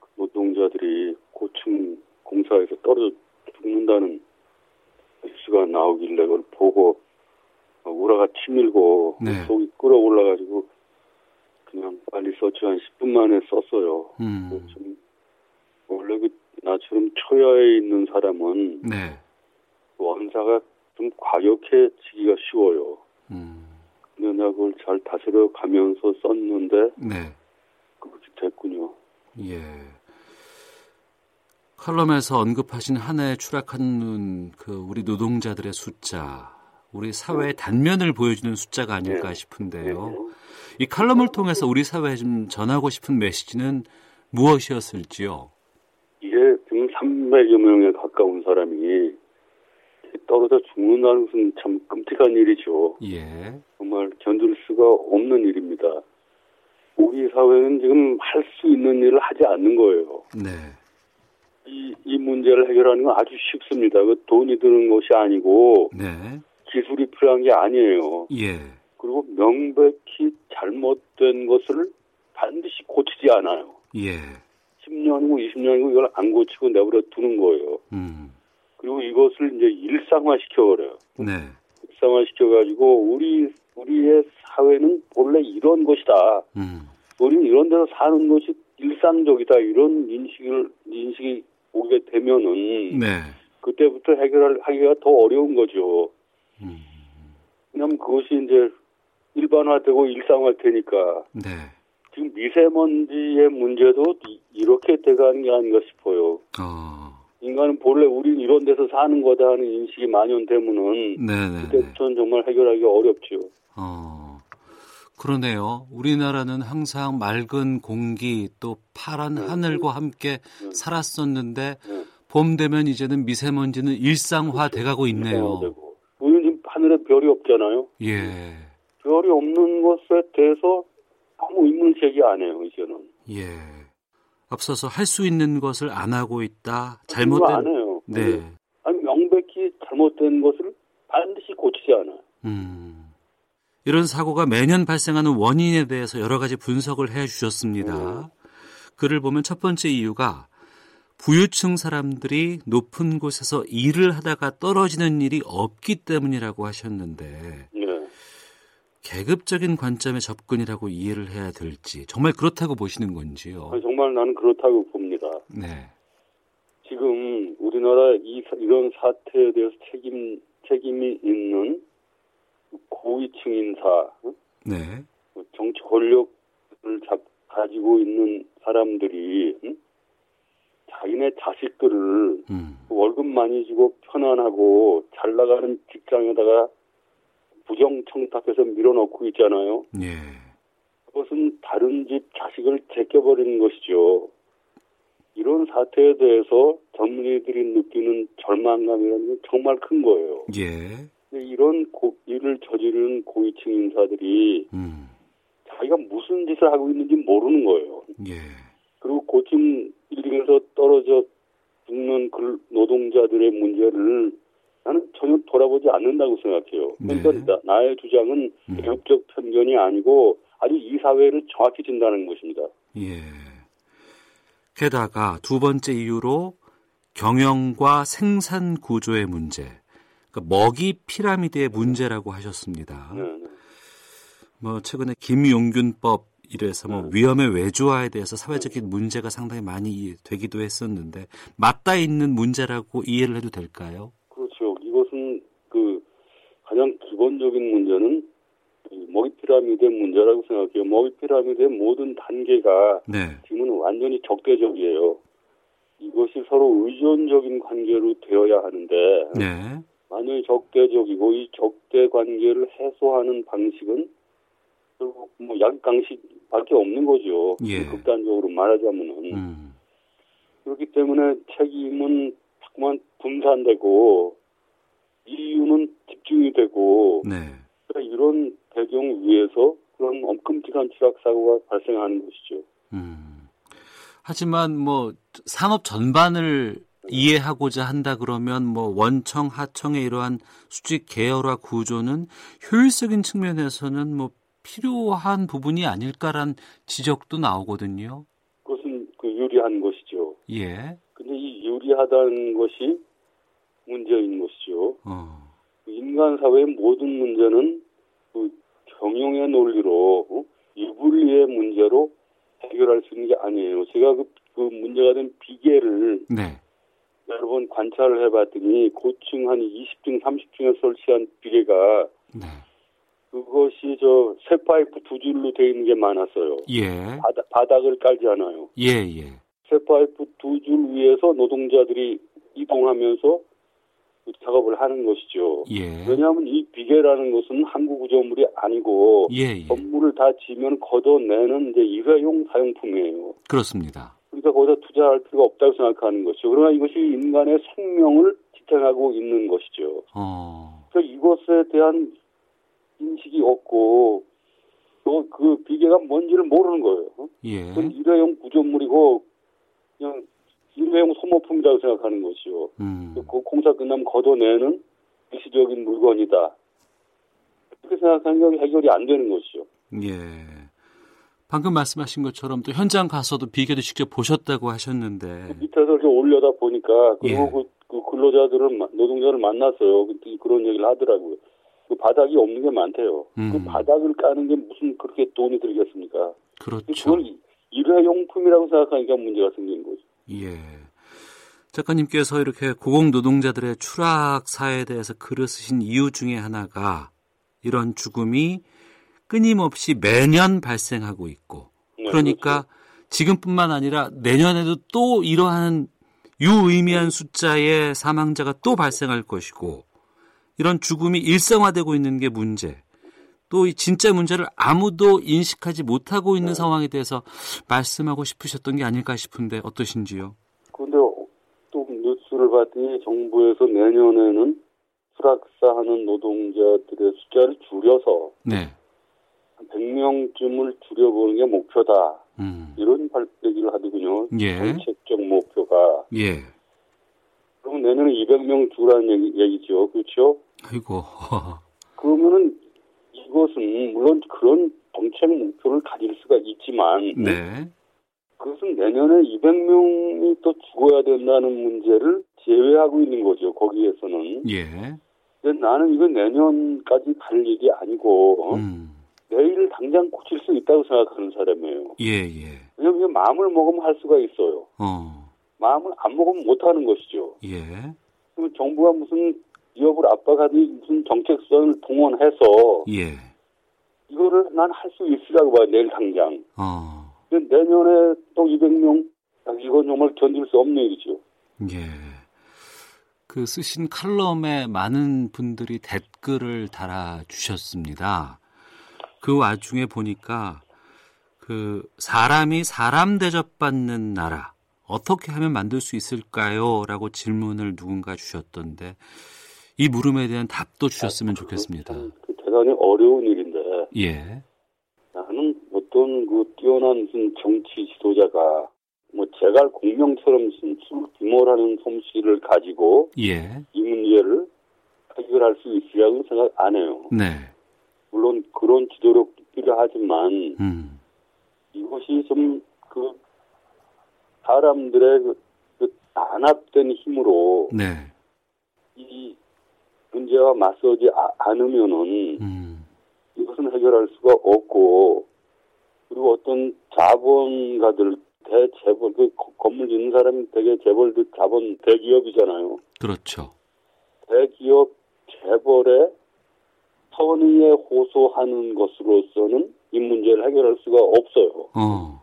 그 노동자들이 고층 공사에서 떨어져 죽는다는 뉴스가 나오길래 그걸 보고 우라가 치밀고 네. 속이 끓어올라가지고 그냥 빨리 썼지 한 10분 만에 썼어요. 음. 좀 원래 그 나처럼 초야에 있는 사람은 네. 원사가 좀 과격해지기가 쉬워요. 음. 근데 내가 그걸 잘 다스려 가면서 썼는데 네. 그렇게 됐군요. 예. 칼럼에서 언급하신 한 해에 추락하는 그 우리 노동자들의 숫자, 우리 사회의 단면을 보여주는 숫자가 아닐까 네. 싶은데요. 이 칼럼을 통해서 우리 사회에 좀 전하고 싶은 메시지는 무엇이었을지요? 이게 지금 300여 명에 가까운 사람이 떨어져 죽는다는 것은 참 끔찍한 일이죠. 예. 정말 견딜 수가 없는 일입니다. 우리 사회는 지금 할 수 있는 일을 하지 않는 거예요. 네. 이, 이 문제를 해결하는 건 아주 쉽습니다. 그 돈이 드는 것이 아니고 네. 기술이 필요한 게 아니에요. 예. 그리고 명백히 잘못된 것을 반드시 고치지 않아요. 예. 10년이고 20년이고 이걸 안 고치고 내버려 두는 거예요. 음. 그리고 이것을 이제 일상화 시켜버려요. 네. 일상화 시켜가지고 우리 우리의 사회는 원래 이런 것이다. 음. 우리는 이런 데서 사는 것이 일상적이다. 이런 인식을 인식이 오게 되면은 네. 그때부터 해결하기가 더 어려운 거죠. 음. 왜냐하면 그것이 이제 일반화되고 일상화되니까 네. 지금 미세먼지의 문제도 이- 이렇게 돼가는 게 아닌가 싶어요. 어. 인간은 본래 우린 이런 데서 사는 거다 하는 인식이 만연되면은 네네. 그때부터는 정말 해결하기 어렵죠. 어, 그러네요. 우리나라는 항상 맑은 공기 또 파란 네. 하늘과 함께 네. 살았었는데 네. 봄 되면 이제는 미세먼지는 일상화돼 가고 있네요. 되고. 우리는 지금 하늘에 별이 없잖아요. 예. 별이 없는 것에 대해서 아무 의문 제기 안 해요, 이제는. 예. 앞서서 할 수 있는 것을 안 하고 있다. 그거 안 잘못된 해요. 네. 아니, 명백히 잘못된 것을 반드시 고치지 않아요. 음. 이런 사고가 매년 발생하는 원인에 대해서 여러 가지 분석을 해 주셨습니다. 글을 보면 첫 번째 이유가 부유층 사람들이 높은 곳에서 일을 하다가 떨어지는 일이 없기 때문이라고 하셨는데 네. 계급적인 관점의 접근이라고 이해를 해야 될지 정말 그렇다고 보시는 건지요? 정말 나는 그렇다고 봅니다. 네. 지금 우리나라 이, 사- 이런 사태에 대해서 책임, 책임이 있는 고위층 인사, 응? 네. 정치 권력을 잡, 가지고 있는 사람들이 응? 자기네 자식들을 음. 월급 많이 주고 편안하고 잘 나가는 직장에다가 부정 청탁해서 밀어넣고 있잖아요. 예. 그것은 다른 집 자식을 제껴버리는 것이죠. 이런 사태에 대해서 젊은이들이 느끼는 절망감이라는 건 정말 큰 거예요. 예. 근데 이런 고, 일을 저지르는 고위층 인사들이 음. 자기가 무슨 짓을 하고 있는지 모르는 거예요. 예. 그리고 고층 빌딩에서 떨어져 죽는 그 노동자들의 문제를 나는 전혀 돌아보지 않는다고 생각해요. 그러니까 네. 나, 나의 주장은 음. 계급적 편견이 아니고 아주 이 사회를 정확히 진다는 것입니다. 예. 게다가 두 번째 이유로 경영과 생산 구조의 문제, 그러니까 먹이 피라미드의 문제라고 하셨습니다. 네, 네. 뭐 최근에 김용균법 이래서 뭐 네. 위험의 외주화에 대해서 사회적인 문제가 상당히 많이 되기도 했었는데 맞닿아 있는 문제라고 이해를 해도 될까요? 가장 기본적 근본적인 문제는 이 먹이 피라미드의 문제라고 생각해요. 먹이 피라미드의 모든 단계가 네. 지금은 완전히 적대적이에요. 이것이 서로 의존적인 관계로 되어야 하는데 네. 완전히 적대적이고 이 적대 관계를 해소하는 방식은 결국 뭐 약강식밖에 없는 거죠. 예. 극단적으로 말하자면은 음. 그렇기 때문에 책임은 자꾸만 분산되고 이유는 집중이 되고 네. 그러니까 이런 배경 위에서 그런 엄끔찍한 추락 사고가 발생하는 것이죠. 음. 하지만 뭐 산업 전반을 이해하고자 한다 그러면 뭐 원청 하청의 이러한 수직 계열화 구조는 효율적인 측면에서는 뭐 필요한 부분이 아닐까란 지적도 나오거든요. 그것은 그 유리한 것이죠. 예. 근데 이 유리하다는 것이 문제인 것이죠. 어. 인간 사회의 모든 문제는 그 경영의 논리로 어? 유불리의 문제로 해결할 수 있는 게 아니에요. 제가 그, 그 문제가 된 비계를 네. 여러 번 관찰을 해봤더니 고층 한 20층, 30층에 설치한 비계가 네. 그것이 저 쇠파이프 두 줄로 되어 있는 게 많았어요. 예. 바닥, 바닥을 깔지 않아요. 예, 예. 쇠파이프 두 줄 위에서 노동자들이 이동하면서 그 작업을 하는 것이죠. 예. 왜냐하면 이 비계라는 것은 항구 구조물이 아니고 예, 예. 건물을 다 지면 걷어내는 이제 일회용 사용품이에요. 그렇습니다. 그러니까 거기다 투자할 필요가 없다고 생각하는 것이죠. 그러나 이것이 인간의 생명을 지탱하고 있는 것이죠. 어. 그래서 이것에 대한 인식이 없고 또 그 비계가 뭔지를 모르는 거예요. 예. 일회용 구조물이고 그냥 일회용 소모품이라고 생각하는 것이요. 음. 그 공사 끝나면 걷어내는 일시적인 물건이다. 그렇게 생각하는 게 해결이 안 되는 것이죠. 예. 방금 말씀하신 것처럼 또 현장 가서도 비계도 직접 보셨다고 하셨는데 밑에서 이렇게 올려다 보니까 그리고 예. 그, 그 근로자들을 마- 노동자를 만났어요. 그런 얘기를 하더라고요. 그 바닥이 없는 게 많대요. 음. 그 바닥을 까는 게 무슨 그렇게 돈이 들겠습니까? 그렇죠. 그걸 일회용품이라고 생각하니까 문제가 생긴 거죠. 예. 작가님께서 이렇게 고공 노동자들의 추락 사에 대해서 글을 쓰신 이유 중에 하나가 이런 죽음이 끊임없이 매년 발생하고 있고 네, 그러니까 지금뿐만 아니라 내년에도 또 이러한 유의미한 숫자의 사망자가 또 발생할 것이고 이런 죽음이 일상화되고 있는 게 문제. 또 이 진짜 문제를 아무도 인식하지 못하고 있는 상황에 대해서 말씀하고 싶으셨던 게 아닐까 싶은데 어떠신지요? 그런데 또 뉴스를 봤더니 정부에서 내년에는 추락사하는 노동자들의 숫자를 줄여서 네. 한 100명쯤을 줄여보는 게 목표다. 음. 이런 발 얘기를 하더군요. 예. 정책적 목표가. 예. 그럼 내년에 200명 줄라는 얘기, 얘기죠. 그렇죠? 아이고. *laughs* 그러면은 이것은 물론 그런 정책 목표를 가질 수가 있지만 네. 그것은 내년에 200명이 또 죽어야 된다는 문제를 제외하고 있는 거죠. 거기에서는. 예. 근데 나는 이거 내년까지 갈 일이 아니고 어? 음. 내일 당장 고칠 수 있다고 생각하는 사람이에요. 예, 예. 왜냐하면 마음을 먹으면 할 수가 있어요. 어. 마음을 안 먹으면 못 하는 것이죠. 예. 그럼 정부가 무슨 기업을 압박하니 무슨 정책 수단을 동원해서 예. 이거를 난 할 수 있으라고 봐요. 내일 당장. 어. 내년에 또 200명 이건 정말 견딜 수 없는 일이죠. 예. 그 쓰신 칼럼에 많은 분들이 댓글을 달아 주셨습니다. 그 와중에 보니까 그 사람이 사람 대접받는 나라 어떻게 하면 만들 수 있을까요? 라고 질문을 누군가 주셨던데 이 물음에 대한 답도 주셨으면 좋겠습니다. 그 대단히 어려운 일인데 예. 나는 어떤 그 뛰어난 무슨 정치 지도자가 뭐 제갈 공명처럼 무슨 술기모라는 솜씨를 가지고 예. 이 문제를 해결할 수 있으리라고 생각 안 해요. 네. 물론 그런 지도력도 필요하지만 음. 이것이 좀 그 사람들의 그, 그 단합된 힘으로 네. 이 문제와 맞서지 아- 않으면은 음. 이것은 해결할 수가 없고 그리고 어떤 자본가들 대재벌 그 거- 건물 짓는 사람이 되게 재벌들 자본 대기업이잖아요. 그렇죠. 대기업 재벌의 선의에 호소하는 것으로서는 이 문제를 해결할 수가 없어요. 어.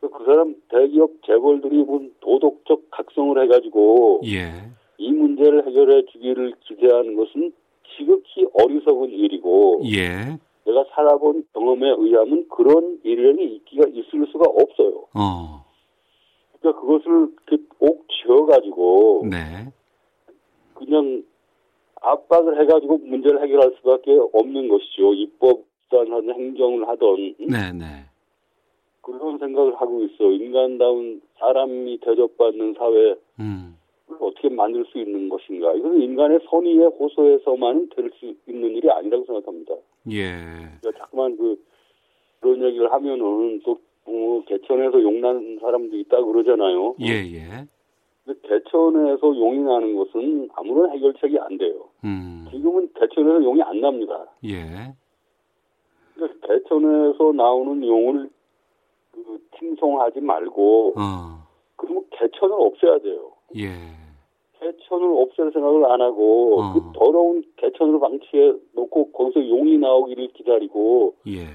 그 사람 대기업 재벌들이 무슨 도덕적 각성을 해가지고 예. 이 문제를 해결해 주기를 기대하는 것은 지극히 어리석은 일이고 예. 내가 살아본 경험에 의하면 그런 일이 있기가 있을 수가 없어요. 어. 그러니까 그것을 옥 쥐어가지고 네. 그냥 압박을 해가지고 문제를 해결할 수밖에 없는 것이죠. 입법단 행정을 하던 네, 네. 그런 생각을 하고 있어. 인간다운 사람이 대접받는 사회를 음. 어떻게 만들 수 있는 것인가. 이것은 인간의 선의에 호소해서만 될 수 있는 일이 아니라고 생각합니다. 예. 그러니까 자꾸만 그 그런 얘기를 하면은 또 어, 개천에서 용난 사람도 있다 그러잖아요. 예, 예. 근데 개천에서 용이 나는 것은 아무런 해결책이 안 돼요. 음. 지금은 개천에서 용이 안 납니다. 예. 그러니까 개천에서 나오는 용을 그 칭송하지 말고 어. 그러면 개천을 없애야 돼요. 예. 개천을 없앨 생각을 안 하고 어. 그 더러운 개천을 방치해 놓고 거기서 용이 나오기를 기다리고 예.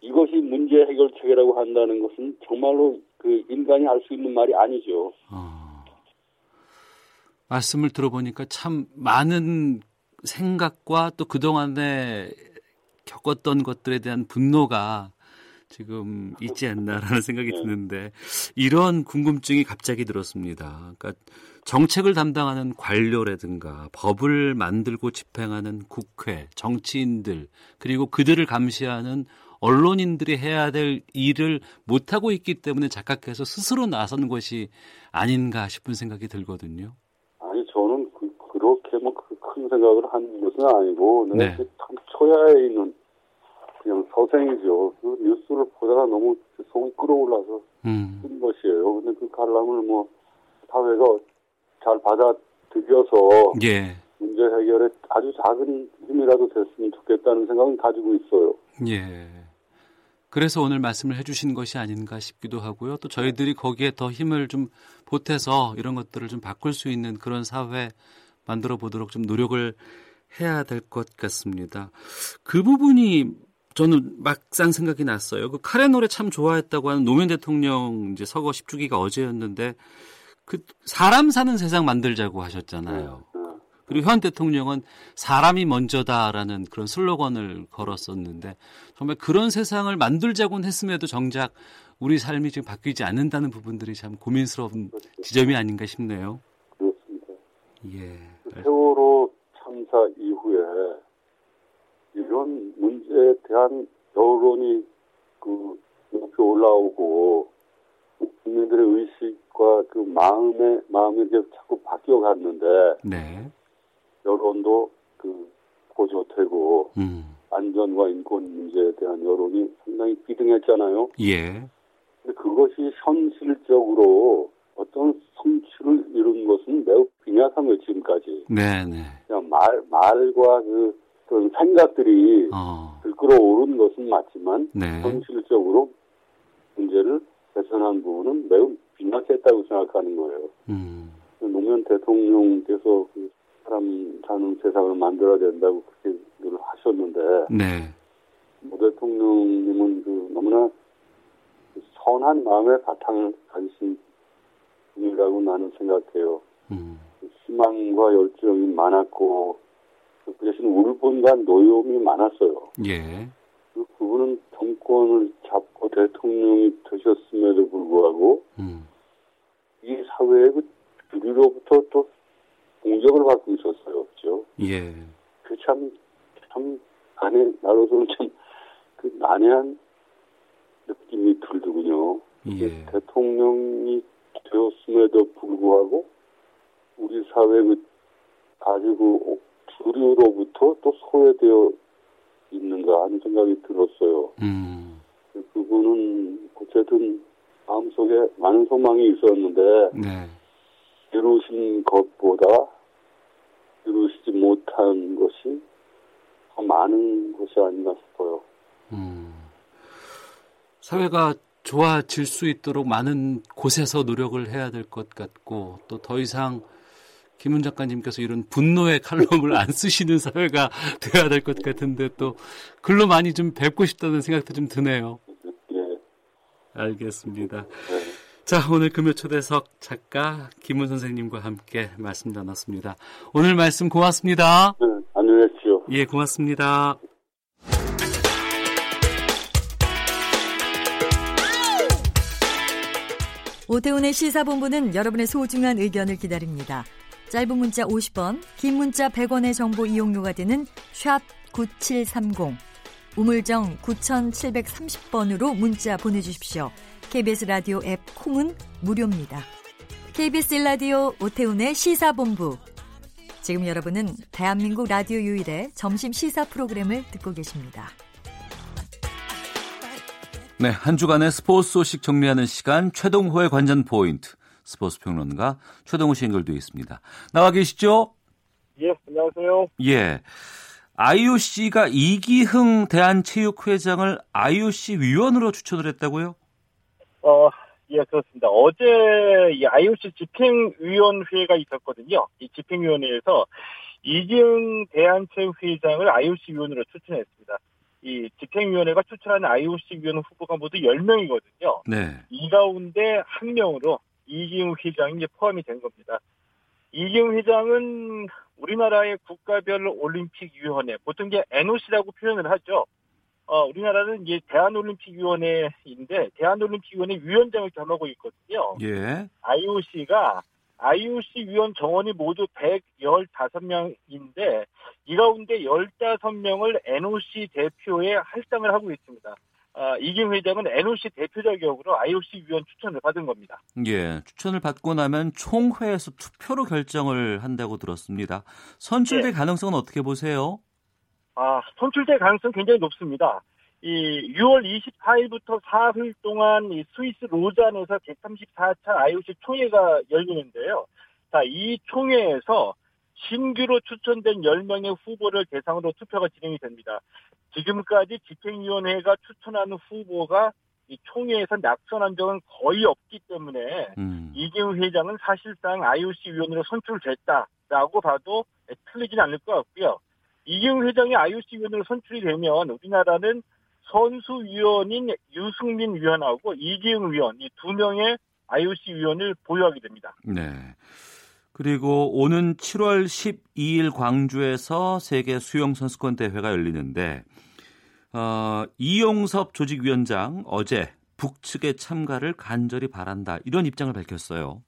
이것이 문제 해결책이라고 한다는 것은 정말로 그 인간이 할 수 있는 말이 아니죠. 어. 말씀을 들어보니까 참 많은 생각과 또 그동안에 겪었던 것들에 대한 분노가 지금 있지 않나라는 *laughs* 생각이 드는데 이런 궁금증이 갑자기 들었습니다. 그러니까 정책을 담당하는 관료라든가 법을 만들고 집행하는 국회, 정치인들 그리고 그들을 감시하는 언론인들이 해야 될 일을 못하고 있기 때문에 착각해서 스스로 나선 것이 아닌가 싶은 생각이 들거든요. 아니 저는 그, 그렇게 뭐 큰 생각을 한 것은 아니고 내가 네. 그참 초야에 있는 그냥 서생이죠. 그 뉴스를 보다가 너무 속이 끓어올라서 음. 쓴 것이에요. 근데 그 관람을 뭐 사회가 잘 받아들여서 예. 문제 해결에 아주 작은 힘이라도 됐으면 좋겠다는 생각은 가지고 있어요. 예. 그래서 오늘 말씀을 해주신 것이 아닌가 싶기도 하고요. 또 저희들이 거기에 더 힘을 좀 보태서 이런 것들을 좀 바꿀 수 있는 그런 사회 만들어 보도록 좀 노력을 해야 될 것 같습니다. 그 부분이 저는 막상 생각이 났어요. 그 카레 노래 참 좋아했다고 하는 노무현 대통령 이제 서거 10주기가 어제였는데 그 사람 사는 세상 만들자고 하셨잖아요. 그리고 현 대통령은 사람이 먼저다라는 그런 슬로건을 걸었었는데 정말 그런 세상을 만들자고는 했음에도 정작 우리 삶이 지금 바뀌지 않는다는 부분들이 참 고민스러운 지점이 아닌가 싶네요. 그렇습니다. 예. 세월호 참사 이후에 이런 문제에 대한 여론이 그 높이 올라오고 국민들의 의식과 그 마음의 마음이 이제 자꾸 바뀌어 갔는데 네. 여론도 그 고조되고 음. 안전과 인권 문제에 대한 여론이 상당히 비등했잖아요. 예. 근데 그것이 현실적으로 어떤 성취를 이룬 것은 매우 빈약하며 지금까지 네, 네. 그냥 말 말과 그 그런 생각들이 어. 들끓어오른 것은 맞지만 네. 현실적으로 문제를 개선한 부분은 매우 빈약했다고 생각하는 거예요. 음. 노무현 대통령께서 그 사람 사는 세상을 만들어야 된다고 그렇게 늘 하셨는데 네. 모 대통령님은 그 너무나 그 선한 마음의 바탕을 가지신 분이라고 나는 생각해요. 음. 희망과 열정이 많았고 그 대신 울분과 노여움이 많았어요. 예. 그 그분은 정권을 잡고 대통령이 되셨음에도 불구하고 음. 이 사회의 그 주류로부터 또 공격을 받고 있었어요. 그죠? 예. 그 참, 참, 안에, 나로서는 참, 그 난해한 느낌이 들더군요. 예. 대통령이 되었음에도 불구하고, 우리 사회 그, 아주 그, 주류로부터 또 소외되어 있는가 하는 생각이 들었어요. 음. 그분은 어쨌든 마음속에 많은 소망이 있었는데, 네. 이루신 것보다 이루시지 못한 것이 더 많은 것이 아닌가 싶어요. 음. 사회가 좋아질 수 있도록 많은 곳에서 노력을 해야 될 것 같고 또 더 이상 김훈 작가님께서 이런 분노의 칼럼을 안 쓰시는 사회가 돼야 될 것 같은데 또 글로 많이 좀 뵙고 싶다는 생각도 좀 드네요. 예. 알겠습니다. 자, 오늘 금요 초대석 작가 김훈 선생님과 함께 말씀 나눴습니다. 오늘 말씀 고맙습니다. 네, 안녕히 계십시오. 예, 고맙습니다. 오태훈의 시사본부는 여러분의 소중한 의견을 기다립니다. 짧은 문자 50원, 긴 문자 100원의 정보 이용료가 되는 샵 9730, 우물정 9730번으로 문자 보내주십시오. KBS 라디오 앱 콩은 무료입니다. KBS 라디오 오태훈의 시사본부. 지금 여러분은 대한민국 라디오 유일의 점심 시사 프로그램을 듣고 계십니다. 네, 한 주간의 스포츠 소식 정리하는 시간 최동호의 관전 포인트 스포츠 평론가 최동호 씨 연결되어 있습니다. 나와 계시죠? 예, 안녕하세요. 예. IOC가 이기흥 대한체육회장을 IOC 위원으로 추천을 했다고요? 어, 예, 그렇습니다. 어제 이 IOC 집행위원회가 있었거든요. 이 집행위원회에서 이기흥 대한체육회장을 IOC 위원으로 추천했습니다. 이 집행위원회가 추천하는 IOC 위원 후보가 모두 10명이거든요. 네. 이 가운데 한 명으로 이기흥 회장이 포함이 된 겁니다. 이기흥 회장은 우리나라의 국가별 올림픽위원회, 보통 이제 NOC라고 표현을 하죠. 어, 우리나라는 이제 대한올림픽위원회인데 대한올림픽위원회 위원장을 겸하고 있거든요. 예. IOC가 IOC 위원 정원이 모두 115명인데 이 가운데 15명을 NOC 대표에 할당을 하고 있습니다. 아, 이김 회장은 NOC 대표 자격으로 IOC 위원 추천을 받은 겁니다. 예. 추천을 받고 나면 총회에서 투표로 결정을 한다고 들었습니다. 선출될 네. 가능성은 어떻게 보세요? 아, 선출될 가능성 굉장히 높습니다. 이 6월 24일부터 4일 동안 이 스위스 로잔에서 134차 IOC 총회가 열리는데요. 자, 이 총회에서 신규로 추천된 10명의 후보를 대상으로 투표가 진행이 됩니다. 지금까지 집행위원회가 추천하는 후보가 이 총회에서 낙선한 적은 거의 없기 때문에 음. 이기훈 회장은 사실상 IOC 위원으로 선출됐다라고 봐도 틀리진 않을 것 같고요. 이기훈 회장이 IOC 위원으로 선출이 되면 우리나라는 선수위원인 유승민 위원하고 이기흥 위원 이 두 명의 IOC 위원을 보유하게 됩니다. 네. 그리고 오는 7월 12일 광주에서 세계 수영 선수권 대회가 열리는데 어, 이용섭 조직위원장 어제 북측의 참가를 간절히 바란다 이런 입장을 밝혔어요.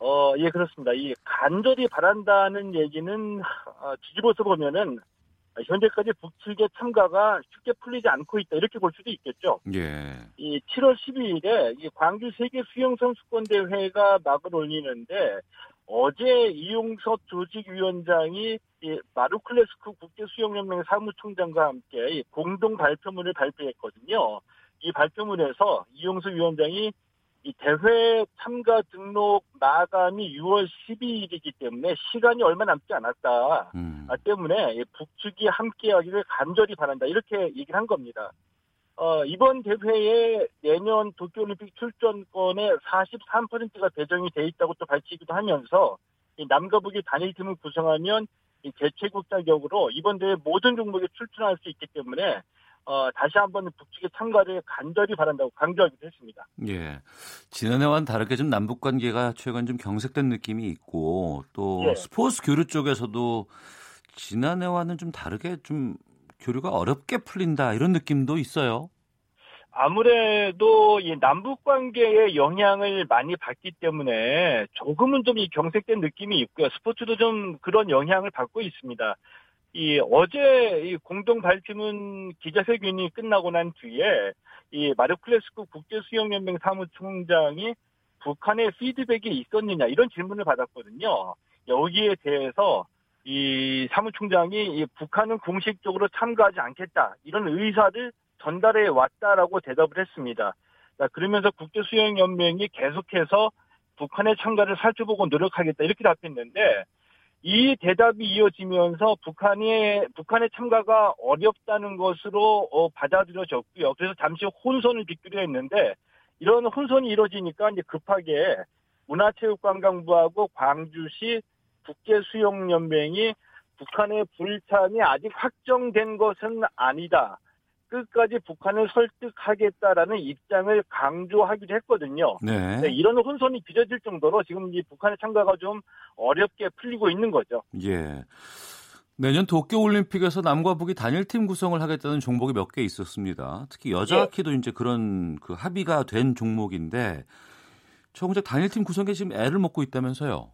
어, 예, 그렇습니다. 이 간절히 바란다는 얘기는 어, 뒤집어서 보면은 현재까지 북측의 참가가 쉽게 풀리지 않고 있다 이렇게 볼 수도 있겠죠. 예. 이 7월 12일에 이 광주 세계 수영 선수권 대회가 막을 올리는데 어제 이용섭 조직위원장이 이 마루클레스크 국제수영연맹 사무총장과 함께 이 공동 발표문을 발표했거든요. 이 발표문에서 이용섭 위원장이 이 대회 참가 등록 마감이 6월 12일이기 때문에 시간이 얼마 남지 않았다. 음. 아, 때문에 이 북측이 함께하기를 간절히 바란다. 이렇게 얘기를 한 겁니다. 어, 이번 대회에 내년 도쿄올림픽 출전권의 43%가 배정이 돼 있다고 또 밝히기도 하면서 이 남과 북이 단일팀을 구성하면 이 개최국 자격으로 이번 대회 모든 종목에 출전할 수 있기 때문에 어, 다시 한번 북측의 참가를 간절히 바란다고 강조하기도 했습니다. 예. 지난해와는 다르게 좀 남북 관계가 최근 좀 경색된 느낌이 있고 또 예. 스포츠 교류 쪽에서도 지난해와는 좀 다르게 좀 교류가 어렵게 풀린다 이런 느낌도 있어요. 아무래도 이 남북 관계의 영향을 많이 받기 때문에 조금은 좀 이 경색된 느낌이 있고요. 스포츠도 좀 그런 영향을 받고 있습니다. 이 어제 이 공동 발표문 기자회견이 끝나고 난 뒤에 이 마르클레스크 국제수영연맹 사무총장이 북한의 피드백이 있었느냐 이런 질문을 받았거든요. 여기에 대해서 이 사무총장이 이 북한은 공식적으로 참가하지 않겠다 이런 의사를 전달해 왔다라고 대답을 했습니다. 자, 그러면서 국제수영연맹이 계속해서 북한의 참가를 살펴보고 노력하겠다 이렇게 답했는데 이 대답이 이어지면서 북한의 북한의 참가가 어렵다는 것으로 어, 받아들여졌고요. 그래서 잠시 혼선을 빚기로 했는데 이런 혼선이 이루어지니까 이제 급하게 문화체육관광부하고 광주시 국제수영연맹이 북한의 불참이 아직 확정된 것은 아니다. 끝까지 북한을 설득하겠다라는 입장을 강조하기도 했거든요. 네. 네, 이런 혼선이 빚어질 정도로 지금 이 북한의 참가가 좀 어렵게 풀리고 있는 거죠. 예. 내년 도쿄올림픽에서 남과 북이 단일팀 구성을 하겠다는 종목이 몇 개 있었습니다. 특히 여자 예. 하키도 이제 그런 그 합의가 된 종목인데 정작 단일팀 구성에 지금 애를 먹고 있다면서요.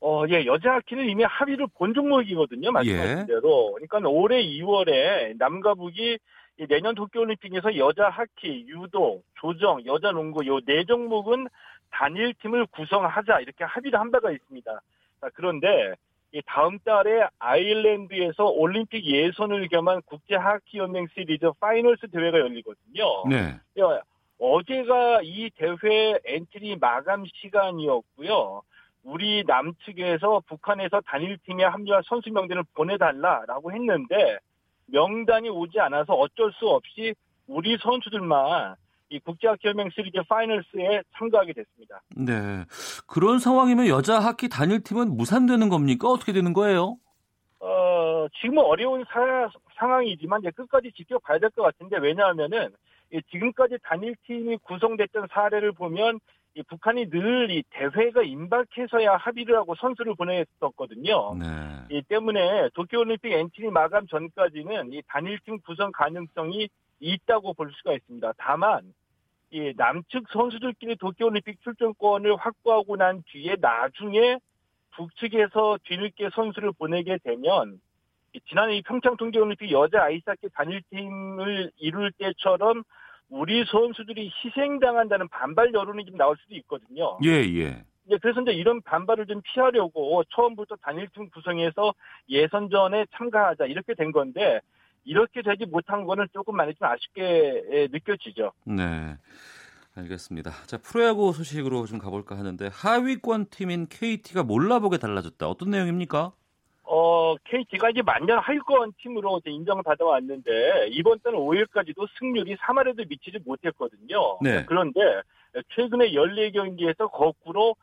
어, 예, 여자 하키는 이미 합의를 본 종목이거든요. 말씀하신 예. 대로. 그러니까 올해 2월에 남과 북이 이 내년 도쿄올림픽에서 여자 하키, 유도, 조정, 여자 농구 요 네 종목은 단일 팀을 구성하자 이렇게 합의를 한 바가 있습니다. 자, 그런데 이 다음 달에 아일랜드에서 올림픽 예선을 겸한 국제 하키 연맹 시리즈 Finals 대회가 열리거든요. 네. 야, 어제가 이 대회 엔트리 마감 시간이었고요. 우리 남측에서 북한에서 단일팀에 합류할 선수 명단을 보내달라라고 했는데 명단이 오지 않아서 어쩔 수 없이 우리 선수들만 이 국제하키연맹 시리즈 Finals에 참가하게 됐습니다. 네. 그런 상황이면 여자 하키 단일팀은 무산되는 겁니까? 어떻게 되는 거예요? 어, 지금은 어려운 사- 상황이지만 이제 끝까지 지켜봐야 될 것 같은데 왜냐하면은 이 지금까지 단일팀이 구성됐던 사례를 보면 이 북한이 늘 이 대회가 임박해서야 합의를 하고 선수를 보냈었거든요. 네. 이 때문에 도쿄올림픽 엔트리 마감 전까지는 이 단일팀 구성 가능성이 있다고 볼 수가 있습니다. 다만 이 남측 선수들끼리 도쿄올림픽 출전권을 확보하고 난 뒤에 나중에 북측에서 뒤늦게 선수를 보내게 되면 이 지난해 이 평창 동계올림픽 여자 아이스하키 단일팀을 이룰 때처럼 우리 선수들이 희생당한다는 반발 여론이 좀 나올 수도 있거든요. 예, 예. 이제 그래서 이제 이런 반발을 좀 피하려고 처음부터 단일팀 구성해서 예선전에 참가하자 이렇게 된 건데 이렇게 되지 못한 거는 조금 많이 좀 아쉽게 예, 느껴지죠. 네. 알겠습니다. 자, 프로야구 소식으로 좀 가볼까 하는데 하위권 팀인 KT가 몰라보게 달라졌다. 어떤 내용입니까? 어, KT가 이제 만년 하위권 팀으로 이제 인정을 받아 왔는데 이번 달 5일까지도 승률이 3할에도 미치지 못했거든요. 네. 그런데 최근에 14경기에서 거꾸로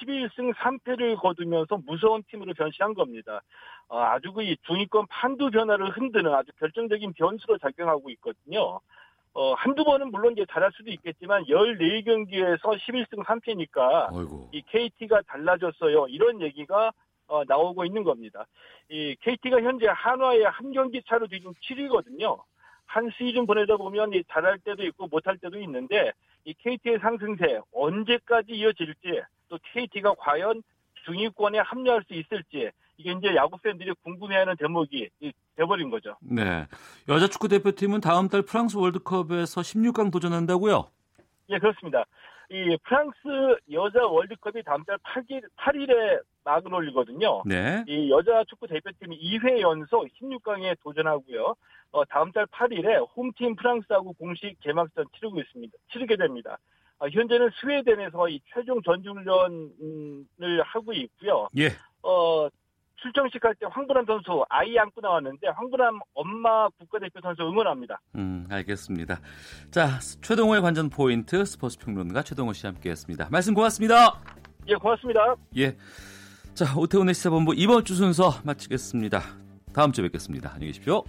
11승 3패를 거두면서 무서운 팀으로 변신한 겁니다. 어, 아주 그이 중위권 판도 변화를 흔드는 아주 결정적인 변수로 작용하고 있거든요. 어, 한두 번은 물론 이제 잘할 수도 있겠지만 14경기에서 11승 3패니까 어이구. 이 KT가 달라졌어요. 이런 얘기가 어, 나오고 있는 겁니다. 이 KT가 현재 한화의 한 경기 차로 지금 7위거든요. 한 시즌 보내다 보면 이 잘할 때도 있고 못할 때도 있는데 이 KT의 상승세 언제까지 이어질지 또 KT가 과연 중위권에 합류할 수 있을지 이게 이제 야구 팬들이 궁금해하는 대목이 이- 돼버린 거죠. 네. 여자 축구 대표팀은 다음 달 프랑스 월드컵에서 16강 도전한다고요? 예, 그렇습니다. 이 프랑스 여자 월드컵이 다음 달 8일, 8일에 막을 올리거든요. 네. 이 여자 축구 대표팀이 2회 연속 16강에 도전하고요. 어, 다음 달 8일에 홈팀 프랑스하고 공식 개막전 치르고 있습니다. 치르게 됩니다. 아, 현재는 스웨덴에서 이 최종 전지훈련을 하고 있고요. 예. 어, 출정식 할 때 황보람 선수 아이 안고 나왔는데 황보람 엄마 국가대표 선수 응원합니다. 음, 알겠습니다. 자, 최동호의 관전 포인트 스포츠 평론가 최동호 씨 함께했습니다. 말씀 고맙습니다. 예, 고맙습니다. 예. 자, 오태훈의 시사본부 이번 주 순서 마치겠습니다. 다음 주에 뵙겠습니다. 안녕히 계십시오.